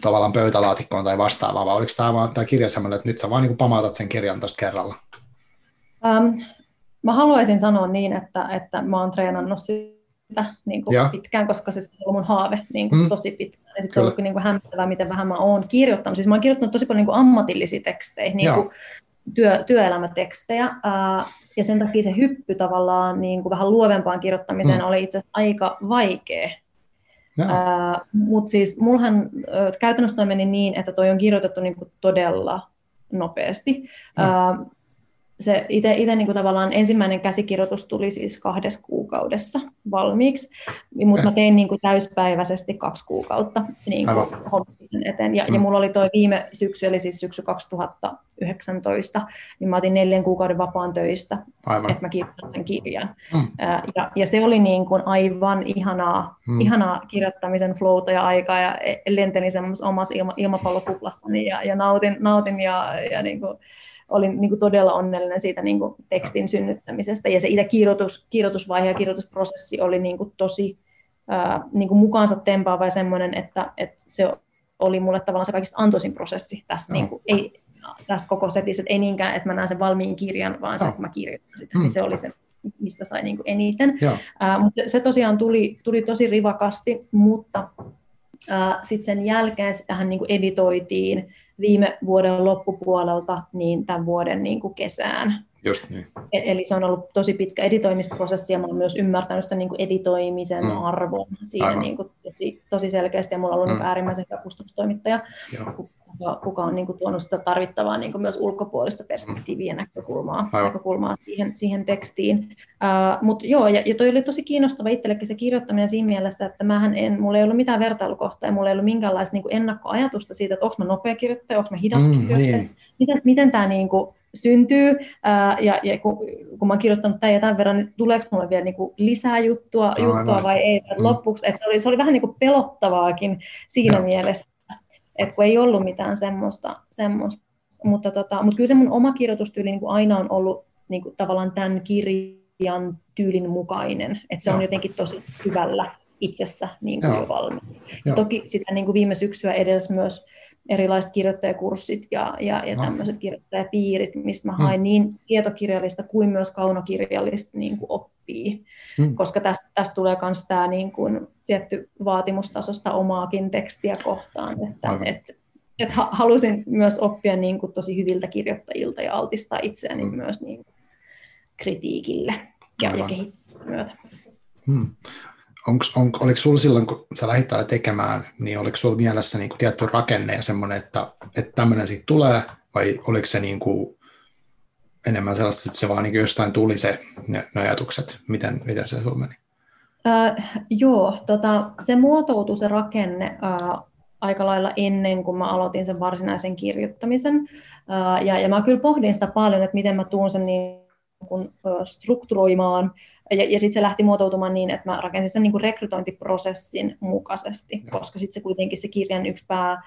tavallaan pöytälaatikkoon tai vastaavaa, vai oliko tämä, vaan, tämä kirja sellainen, että nyt sä vaan niin pamautat sen kirjan tuosta kerralla? Um, mä haluaisin sanoa niin, että, että mä oon treenannut sitä niin kuin pitkään, koska se on mun haave niin kuin mm. tosi pitkään. Ja sitten on ollut niin kuin hämmentävää, miten vähän mä oon kirjoittanut. Siis mä oon kirjoittanut tosi paljon niin kuin ammatillisia tekstejä, niin kuin työ, työelämätekstejä. Uh, ja sen takia se hyppy tavallaan niin kuin vähän luovempaan kirjoittamiseen mm. oli itse asiassa aika vaikea. No. Mutta siis mullahan uh, käytännössä toi meni niin, että toi on kirjoitettu niin kuin todella nopeasti. No. Uh, se itse niin tavallaan ensimmäinen käsikirjoitus tuli siis kahdessa kuukaudessa valmiiksi, mutta mä tein niin kuin täyspäiväisesti kaksi kuukautta niin kuin eteen. Ja, mm. ja mulla oli toi viime syksy, eli siis syksy 2019, niin mä otin neljän kuukauden vapaan töistä, aivan. että mä kirjoitin sen kirjan. Mm. Ja, ja se oli niin kuin aivan ihanaa, mm. ihanaa kirjoittamisen flowta ja aikaa, ja e, lentelin semmoisessa omassa ilma, ilmapallokuplassani ja, ja nautin, nautin ja, ja niin kuin, olin niin kuin todella onnellinen siitä niin kuin tekstin synnyttämisestä. Ja se itse kirjoitus, kirjoitusvaihe ja kirjoitusprosessi oli niin kuin tosi ää, niin kuin mukaansa tempaava ja semmoinen, että, että se oli mulle tavallaan se kaikista antoisin prosessi tässä, no. niin kuin, ei, tässä koko setissä, että ei niinkään, että mä näen sen valmiin kirjan, vaan no. se, että mä kirjoitan sitä, mm. niin se oli se, mistä sai niin kuin eniten. Ää, mutta se tosiaan tuli, tuli tosi rivakasti, mutta sitten sen jälkeen sitähän niin kuin editoitiin viime vuoden loppupuolelta niin tämän vuoden niin kuin kesään. Just niin. E-, eli se on ollut tosi pitkä editoimisprosessi ja mä olen myös ymmärtänyt sen niin kuin editoimisen mm. arvon siinä niin kuin tosi, tosi selkeästi ja mulla on ollut mm. äärimmäisen kustannustoimittaja, kuka, kuka on niin kuin tuonut sitä tarvittavaa niin kuin myös ulkopuolista perspektiiviä ja näkökulmaa, näkökulmaa siihen, siihen tekstiin. Uh, Mutta joo, ja, ja toi oli tosi kiinnostava itsellekin se kirjoittaminen siinä mielessä, että mähän en, mulla ei ollut mitään vertailukohtaa ja mulla ei ollut minkäänlaista niin kuin ennakkoajatusta siitä, että onko mä nopea kirjoittaja, onko mä hidas mm, kirjoittaja, niin. miten, miten tämä niin kuin, syntyy, ää, ja, ja kun, kun mä oon kirjoittanut tämän ja tämän verran, niin tuleeko mulle vielä niin kuin lisää juttua, juttua vai ei mm. lopuksi, että se oli, se oli vähän niin kuin pelottavaakin siinä no. mielessä, että kun ei ollut mitään semmoista, semmoista. Mutta, tota, mutta kyllä se mun oma kirjoitustyyli niin kuin aina on ollut niin kuin tavallaan tämän kirjan tyylin mukainen, että se on jotenkin tosi hyvällä itsessä niin kuin jo valmiin. Toki sitä niin kuin viime syksyä edes myös erilaiset kirjoittajakurssit ja, ja, ja no. tämmöiset kirjoittajapiirit, mistä mä hain mm. niin tietokirjallista kuin myös kaunokirjallista niin kuin oppii. Mm. Koska tästä, tästä tulee myös tämä niin kuin, tietty vaatimustasosta omaakin tekstiä kohtaan. Että, et, et halusin myös oppia niin kuin, tosi hyviltä kirjoittajilta ja altistaa itseäni mm. myös niin, kritiikille ja, ja kehittää myötä. Hmm onks, on, oliko sinulla silloin, kun sä lähdit tekemään, niin oliko sinulla mielessä niin kuin tietty rakenne ja semmoinen, että, että tämmöinen siitä tulee, vai oliko se niin kuin enemmän sellaista, että se vaan niin jostain tuli se, ne, ne ajatukset? Miten, miten se sinulla meni? Äh, joo, tota, se muotoutui se rakenne äh, aika lailla ennen kuin mä aloitin sen varsinaisen kirjoittamisen. Äh, ja, ja mä kyllä pohdin sitä paljon, että miten mä tuun sen niin kun, strukturoimaan ja, ja sitten se lähti muotoutumaan niin, että mä rakensin sen niin kuin rekrytointiprosessin mukaisesti, ja. koska sitten se kuitenkin se kirjan yksi pää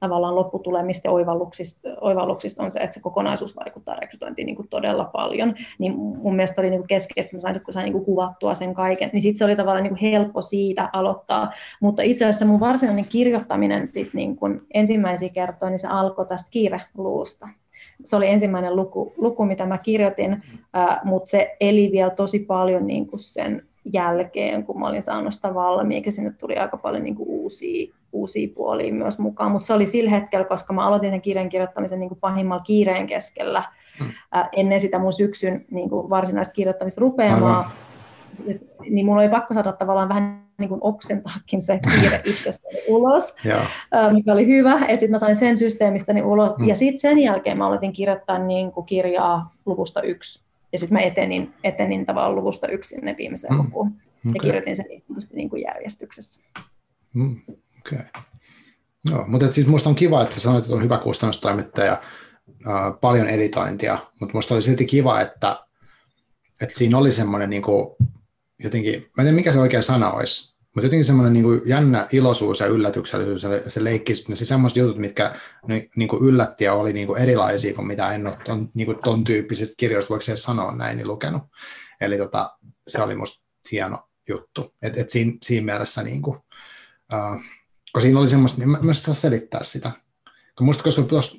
tavallaan lopputulemista ja oivalluksista, oivalluksista on se, että se kokonaisuus vaikuttaa rekrytointiin niin kuin todella paljon. Niin mun mielestä oli niin kuin keskeistä, mä sain, kun sain niin kuin kuvattua sen kaiken, niin sitten se oli tavallaan niin kuin helppo siitä aloittaa. Mutta itse asiassa mun varsinainen kirjoittaminen sit niin kuin ensimmäisiä kertoja, niin se alkoi tästä kiireluusta se oli ensimmäinen luku, luku mitä mä kirjoitin, äh, mutta se eli vielä tosi paljon niin kuin sen jälkeen, kun mä olin saanut sitä valmiiksi. Sinne tuli aika paljon niin kuin uusia, uusia puolia myös mukaan, mutta se oli sillä hetkellä, koska mä aloitin sen kirjan kirjoittamisen niin kuin pahimmalla kiireen keskellä hmm. ää, ennen sitä mun syksyn niin kuin varsinaista kirjoittamista rupeamaa. Niin mulla oli pakko saada tavallaan vähän niin kuin oksentaakin se kiire itsestäni ulos, ää, mikä oli hyvä. että Sitten mä sain sen systeemistäni ulos. Hmm. Ja sitten sen jälkeen mä aloitin kirjoittaa niin kuin kirjaa luvusta yksi ja sitten mä etenin, etenin tavallaan luvusta yksi sinne viimeiseen mm. lukuun. Okay. Ja kirjoitin sen niin niin kuin järjestyksessä. Mm. Okay. No, mutta siis minusta on kiva, että sanoit, että on hyvä kustannustoimittaja, äh, paljon editointia, mutta minusta oli silti kiva, että, että siinä oli semmoinen niin kuin, jotenkin, mä en tiedä mikä se oikea sana olisi, mutta jotenkin semmoinen niin jännä iloisuus ja yllätyksellisyys se leikki, ne se semmoiset jutut, mitkä niin kuin yllätti ja oli niin kuin erilaisia kuin mitä en ole ton, niin kuin ton tyyppisistä kirjoista, voiko se sanoa näin, niin lukenut. Eli tota, se oli musta hieno juttu. Et, et siinä, siinä mielessä, niin kuin, uh, kun siinä oli semmoista, niin mä, mä saa selittää sitä. Kun musta, koska tuossa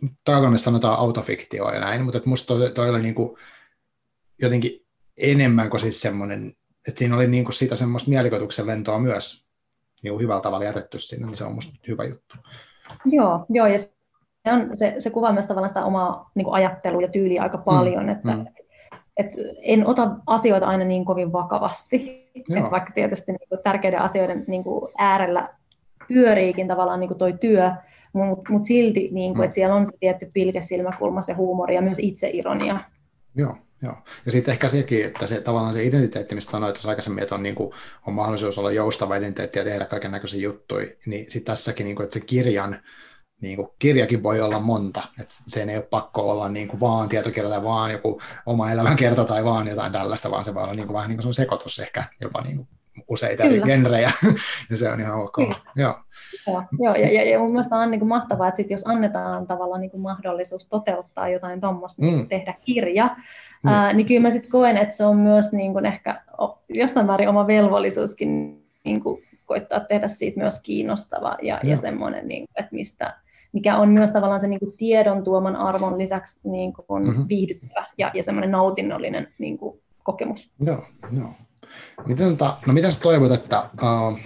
sanotaan autofiktio ja näin, mutta musta toi, toi oli niin kuin jotenkin enemmän kuin siis semmoinen että siinä oli niin kuin sitä semmoista mielikoituksen lentoa myös niin kuin hyvällä tavalla jätetty sinne, niin se on musta hyvä juttu. Joo, joo ja se, on, se, se kuvaa myös tavallaan sitä omaa niin kuin ajattelua ja tyyliä aika paljon, mm, että mm. Et en ota asioita aina niin kovin vakavasti, että vaikka tietysti niin kuin tärkeiden asioiden niin kuin äärellä pyöriikin tavallaan niin kuin toi työ, mutta mut silti, niin kuin, mm. että siellä on se tietty pilke, silmäkulma, se huumori ja myös itseironia. Joo. Joo. Ja sitten ehkä sekin, että se tavallaan se identiteetti, mistä sanoit tuossa aikaisemmin, että on, niin kuin, on mahdollisuus olla joustava identiteetti ja tehdä kaiken näköisiä juttuja, niin sitten tässäkin, niin kuin, että se kirjan, niin kuin, kirjakin voi olla monta, että sen ei ole pakko olla niin kuin, vaan tietokirja tai vaan joku oma elämänkerta tai vaan jotain tällaista, vaan se voi olla niin kuin, vähän niin kuin sekoitus ehkä jopa niin kuin, useita Kyllä. eri genrejä, ja se on ihan ok. Kyllä. Joo. Joo, joo ja, ja, ja mun mielestä on niin kuin mahtavaa, että sit jos annetaan tavallaan niin kuin mahdollisuus toteuttaa jotain tuommoista, niin mm. niin tehdä kirja, mm. ää, niin kyllä mä sitten koen, että se on myös niin kuin ehkä jossain määrin oma velvollisuuskin niin kuin koittaa tehdä siitä myös kiinnostava ja, ja semmoinen, niin kuin, että mistä, mikä on myös tavallaan se niin kuin tiedon tuoman arvon lisäksi niin kuin mm-hmm. viihdyttävä ja, ja semmoinen nautinnollinen niin kuin kokemus. Joo, joo. Miten, no mitä sä toivot, että, uh,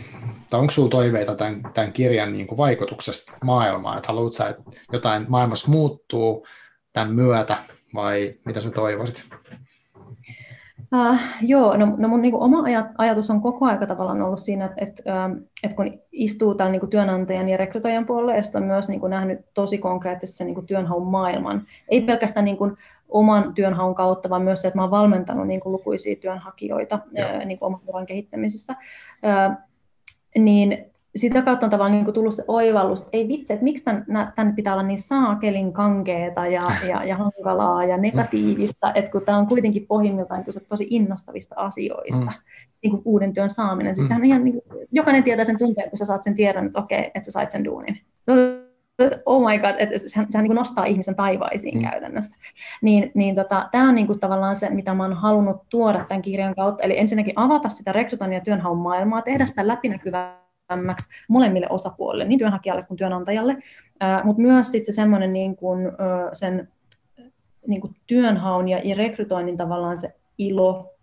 tai onko sinulla toiveita tämän, tämän kirjan niin kuin vaikutuksesta maailmaan, että haluatko että jotain maailmassa muuttuu tämän myötä, vai mitä sä toivoisit? Uh, joo, no, no mun niin oma ajat, ajatus on koko aika tavallaan ollut siinä, että, että, että kun istuu täällä niin työnantajan ja rekrytoijan puolella, ja on myös niin kuin, nähnyt tosi konkreettisesti sen niin työnhaun maailman. Ei pelkästään niin kuin, oman työnhaun kautta, vaan myös se, että mä olen valmentanut niin kuin, lukuisia työnhakijoita ää, niin kuin, oman uran kehittämisessä. Ää, niin sitä kautta on tavallaan niin kuin tullut se oivallus, että ei vitsi, että miksi tämän, tänne pitää olla niin saakelin kankeeta ja, ja, ja hankalaa ja negatiivista, että kun tämä on kuitenkin pohjimmiltaan niin se tosi innostavista asioista, mm. niin kuin uuden työn saaminen. Siis mm. ihan, niin kuin, jokainen tietää sen tunteen, kun sä saat sen tiedon, että okei, että sä sait sen duunin. Oh my god, että sehän, sehän niin nostaa ihmisen taivaisiin mm. käytännössä. Niin, niin tota, tämä on niin kuin tavallaan se, mitä mä oon halunnut tuoda tämän kirjan kautta. Eli ensinnäkin avata sitä rekrytoinnin ja työnhaun maailmaa, tehdä sitä läpinäkyvää molemmille osapuolille, niin työnhakijalle kuin työnantajalle, mutta myös sitten se semmoinen niin kuin, sen niin kuin työnhaun ja, ja rekrytoinnin tavallaan se ilo,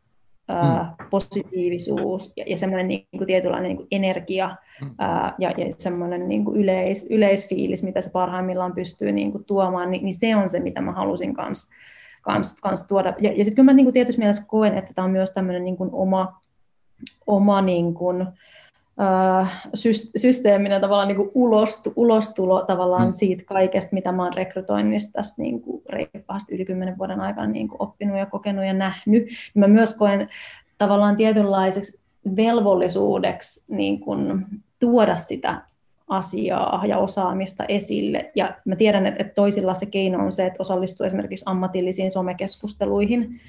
mm. positiivisuus ja, ja semmoinen niin kuin tietynlainen niin kuin energia mm. ää, ja, ja semmoinen niin kuin yleis, yleisfiilis, mitä se parhaimmillaan pystyy niin kuin tuomaan, niin, niin se on se, mitä mä halusin kanssa kans, kans tuoda. Ja, ja sitten kyllä mä niin kuin tietysti mielessä koen, että tämä on myös tämmöinen niin kuin oma, oma niin kuin, systeeminen tavallaan niin kuin ulostu, ulostulo tavallaan mm. siitä kaikesta, mitä mä oon rekrytoinnista tässä niin kuin reippaasti yli kymmenen vuoden aikana niin kuin oppinut ja kokenut ja nähnyt. Mä myös koen tavallaan tietynlaiseksi velvollisuudeksi niin kuin tuoda sitä asiaa ja osaamista esille. Ja mä tiedän, että toisilla se keino on se, että osallistuu esimerkiksi ammatillisiin somekeskusteluihin,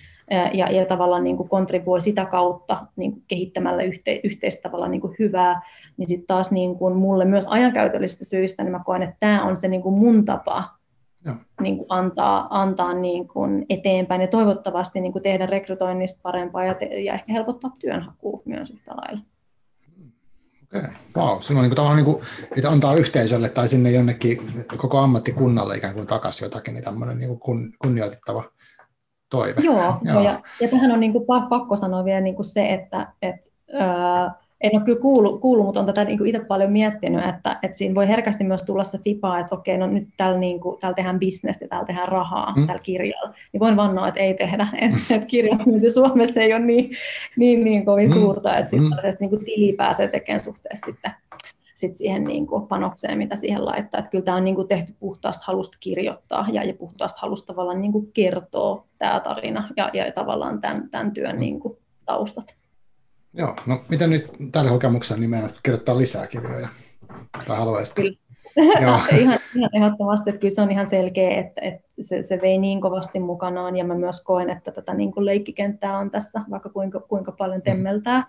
ja, ja tavallaan niin kuin kontribuoi sitä kautta niin kuin kehittämällä yhte, yhteistä tavallaan niin kuin hyvää, niin sitten taas niin kuin mulle myös ajankäytöllisistä syistä, niin mä koen, että tämä on se niin kuin mun tapa Niin kuin antaa, antaa niin kuin eteenpäin ja toivottavasti niin kuin tehdä rekrytoinnista parempaa ja, te, ja ehkä helpottaa työnhakua myös yhtä lailla. Okei, wow. Se on niin kuin, niin kuin, että antaa yhteisölle tai sinne jonnekin koko ammattikunnalle ikään kuin takaisin jotakin, niin tämmöinen niin kuin kun, kunnioitettava toive. Joo, Joo. Ja, ja tähän on niin kuin pakko sanoa vielä niin kuin se, että, että ää, en ole kyllä kuullut, kuullut mutta olen tätä niin itse paljon miettinyt, että, että siinä voi herkästi myös tulla se FIPA, että okei, no nyt täällä, niin kuin, täällä tehdään bisnestä täällä tehdään rahaa mm. tällä kirjalla. Niin voin vannoa, että ei tehdä, että, että kirjamyynti Suomessa ei ole niin, niin, niin kovin mm. suurta, että sitten mm. niin kuin tili pääsee tekemään suhteessa sitten sit siihen niin kuin panokseen, mitä siihen laittaa. Että kyllä tämä on niin kuin tehty puhtaasta halusta kirjoittaa ja, ja puhtaasta halusta tavallaan niin kuin kertoo tämä tarina ja, ja tavallaan tämän, tämän työn niin kuin taustat. Joo, no mitä nyt tällä kokemuksella niin meinaat kirjoittaa lisää kirjoja? Tai haluaisitko? Kyllä. Joo. ihan, ihan ehdottomasti, että kyllä se on ihan selkeä, että, että se, se vei niin kovasti mukanaan, ja mä myös koen, että tätä niin kuin leikkikenttää on tässä, vaikka kuinka, kuinka paljon mm. temmeltää,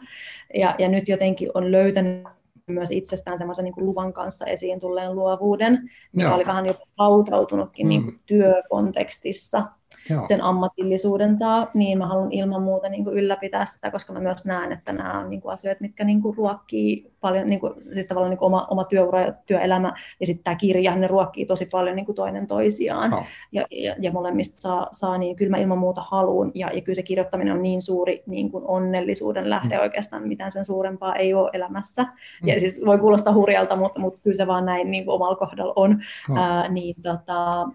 ja, ja nyt jotenkin on löytänyt myös itsestään semmoisen niin luvan kanssa esiin tulleen luovuuden, mikä Joo. oli vähän jopa hautautunutkin niin mm. niin työkontekstissa Joo. sen ammatillisuuden taa, niin mä haluan ilman muuta niin kuin ylläpitää sitä, koska mä myös näen, että nämä on niin kuin asioita, mitkä niin kuin ruokkii paljon, niin kuin, siis tavallaan niin kuin oma, oma työura ja työelämä ja sitten tämä kirja, ne ruokkii tosi paljon niin kuin toinen toisiaan. No. Ja, ja, ja molemmista saa, saa niin kyllä mä ilman muuta haluun, ja, ja kyllä se kirjoittaminen on niin suuri niin kuin onnellisuuden lähde mm. oikeastaan, mitään sen suurempaa ei ole elämässä. Mm. Ja siis voi kuulostaa hurjalta, mutta, mutta kyllä se vaan näin niin kuin omalla kohdalla on, no. Ää, niin tota,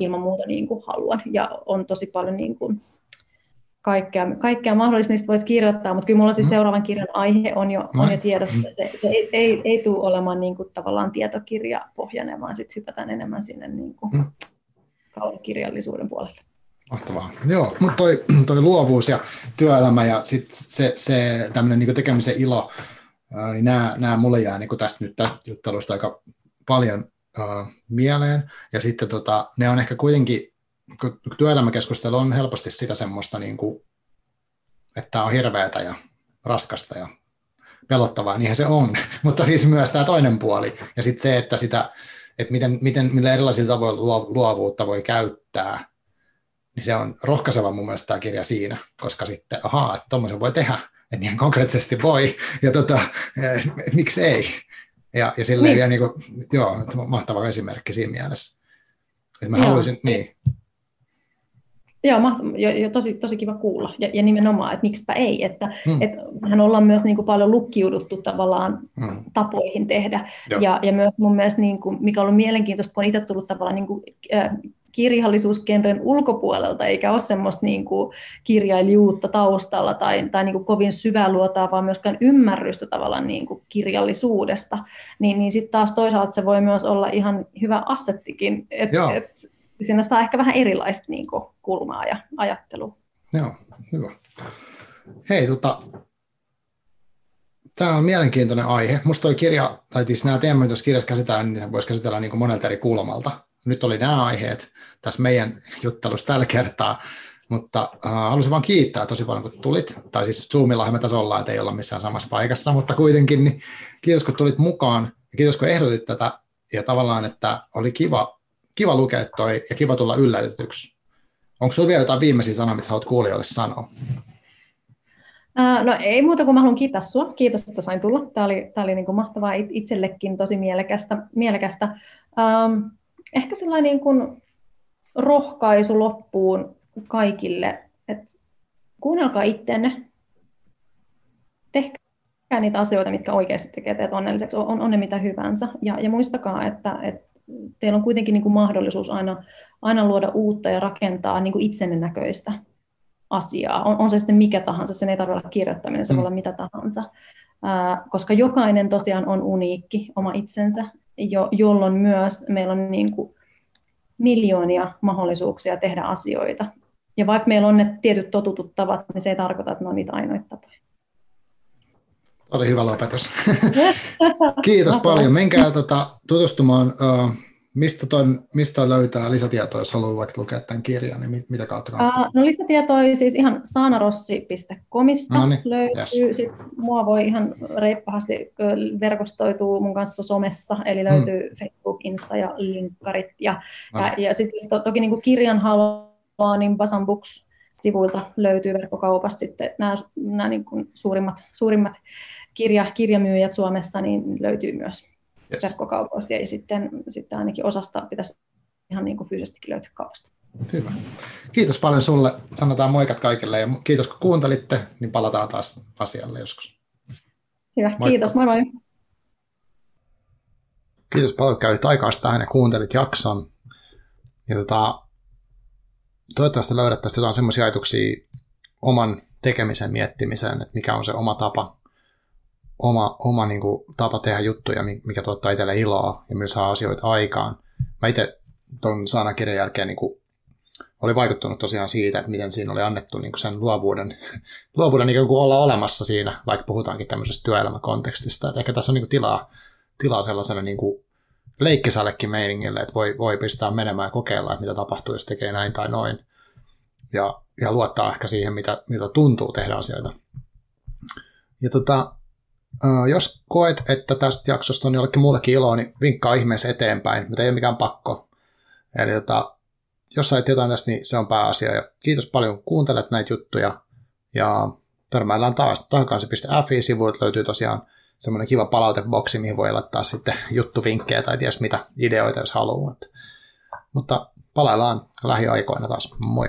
ilman muuta niin kuin haluan. Ja on tosi paljon niin kuin kaikkea, kaikkea mahdollista, mistä voisi kirjoittaa, mutta kyllä minulla siis mm. seuraavan kirjan aihe on jo, on jo tiedossa. Se, se ei, ei, ei tule olemaan niin kuin tavallaan tietokirjapohjainen, vaan sitten hypätään enemmän sinne niin kuin mm. kirjallisuuden puolelle. Mahtavaa. Joo, mutta toi, toi luovuus ja työelämä ja sit se, se tämmöinen niin tekemisen ilo, niin nämä, nämä mulle jää niin tästä, nyt tästä juttelusta aika paljon uh, mieleen. Ja sitten tota, ne on ehkä kuitenkin työelämäkeskustelu on helposti sitä semmoista, niin kuin, että on hirveätä ja raskasta ja pelottavaa, niinhän se on, mutta siis myös tämä toinen puoli ja sitten se, että, sitä, että miten, miten, millä erilaisilla tavoilla luovuutta voi käyttää, niin se on rohkaiseva mun mielestä tämä kirja siinä, koska sitten, ahaa, että tuommoisen voi tehdä, että niin konkreettisesti voi, ja tota, eh, miksi ei. Ja, ja silleen niin. vielä, niin kuin, joo, mahtava esimerkki siinä mielessä. Että mä joo. haluaisin, niin. Joo, mahtavaa, jo, jo, tosi, tosi kiva kuulla. Ja, ja nimenomaan, että miksipä ei. Että hmm. et, hän ollaan myös niin kuin paljon lukkiuduttu tavallaan hmm. tapoihin tehdä. Ja, ja myös mun mielestä, niin kuin, mikä on ollut mielenkiintoista, kun on itse tullut tavallaan niin kuin, äh, kirjallisuusgenren ulkopuolelta, eikä ole semmoista niin kuin kirjailijuutta taustalla tai, tai niin kuin kovin syvää luotaa, vaan myöskään ymmärrystä tavallaan niin kuin kirjallisuudesta, niin, niin sitten taas toisaalta se voi myös olla ihan hyvä assettikin, että et, siinä saa ehkä vähän erilaista niin kuin, kulmaa ja ajattelua. Joo, hyvä. Hei, tota, tämä on mielenkiintoinen aihe. Minusta tuo kirja, tai siis nämä teemat, jos kirjassa käsitellään, niin voisi käsitellä niin kuin monelta eri kulmalta. Nyt oli nämä aiheet tässä meidän juttelussa tällä kertaa, mutta äh, haluaisin vain kiittää tosi paljon, kun tulit. Tai siis Zoomillahan me tässä ollaan, että ei olla missään samassa paikassa, mutta kuitenkin niin kiitos, kun tulit mukaan ja kiitos, kun ehdotit tätä. Ja tavallaan, että oli kiva kiva lukea toi ja kiva tulla yllätetyksi. Onko sinulla vielä jotain viimeisiä sanoja, mitä haluat kuulijoille sanoa? No ei muuta kuin mä haluan kiittää sinua. Kiitos, että sain tulla. Tämä oli, tämä oli niin kuin mahtavaa itsellekin, tosi mielekästä. mielekästä. Ehkä sellainen niin kuin rohkaisu loppuun kaikille, että kuunnelkaa ittenne, tehkää niitä asioita, mitkä oikeasti tekee teidät onnelliseksi, on, on ne mitä hyvänsä. Ja, ja muistakaa, että, että teillä on kuitenkin niin kuin mahdollisuus aina, aina luoda uutta ja rakentaa niin kuin itsenne näköistä asiaa. On, on se sitten mikä tahansa, sen ei tarvitse olla kirjoittaminen, se mm. voi olla mitä tahansa. Ää, koska jokainen tosiaan on uniikki oma itsensä, jo, jolloin myös meillä on niin kuin miljoonia mahdollisuuksia tehdä asioita. Ja vaikka meillä on ne tietyt totutut tavat, niin se ei tarkoita, että ne on niitä ainoita tapoja. Oli hyvä lopetus. Kiitos paljon. Menkää tota, tutustumaan, uh, mistä, ton, mistä löytää lisätietoa, jos haluaa vaikka lukea tämän kirjan, niin mit, mitä kautta kannattaa? Uh, no lisätietoa siis ihan saanarossi.comista no niin, löytyy. Yes. Sit mua voi ihan reippahasti verkostoitua mun kanssa somessa, eli löytyy mm. Facebook, Insta ja linkkarit. Ja, no. ja, ja sitten to, toki niin kuin kirjan haluaa, niin Basan Books sivuilta löytyy verkkokaupasta sitten nämä, nämä niin kuin suurimmat, suurimmat kirja, kirjamyyjät Suomessa niin löytyy myös yes. verkkokaupoista ja sitten, sitten ainakin osasta pitäisi ihan niin kuin fyysisestikin löytyä kaupasta. Hyvä. Kiitos paljon sulle. Sanotaan moikat kaikille ja kiitos kun kuuntelitte, niin palataan taas asialle joskus. Hyvä, Moikka. kiitos. Moi moi. Kiitos paljon, käytit aikaa tähän ja kuuntelit jakson. Ja tota, toivottavasti löydät tästä jotain semmoisia ajatuksia oman tekemisen miettimiseen, että mikä on se oma tapa, oma, oma niin kuin, tapa tehdä juttuja, mikä tuottaa itselle iloa ja millä saa asioita aikaan. Mä itse tuon saanakirjan jälkeen niin kuin, oli vaikuttunut tosiaan siitä, että miten siinä oli annettu niin kuin sen luovuuden, luovuuden niin kuin olla olemassa siinä, vaikka puhutaankin tämmöisestä työelämäkontekstista. Että ehkä tässä on niin kuin tilaa, tilaa sellaiselle niin kuin leikkisallekin meiningille, että voi, voi pistää menemään ja kokeilla, että mitä tapahtuu, jos tekee näin tai noin. Ja, ja luottaa ehkä siihen, mitä, mitä tuntuu tehdä asioita. Ja tota, jos koet, että tästä jaksosta on jollekin muullekin iloa, niin vinkkaa ihmeessä eteenpäin, mutta ei ole mikään pakko. Eli tota, jos sait jotain tästä, niin se on pääasia. Ja kiitos paljon, kun kuuntelet näitä juttuja. Ja törmäillään taas takansi.fi-sivuilta löytyy tosiaan semmoinen kiva palauteboksi, mihin voi laittaa sitten juttuvinkkejä tai ties mitä ideoita, jos haluaa. Mutta palaillaan lähiaikoina taas. Moi!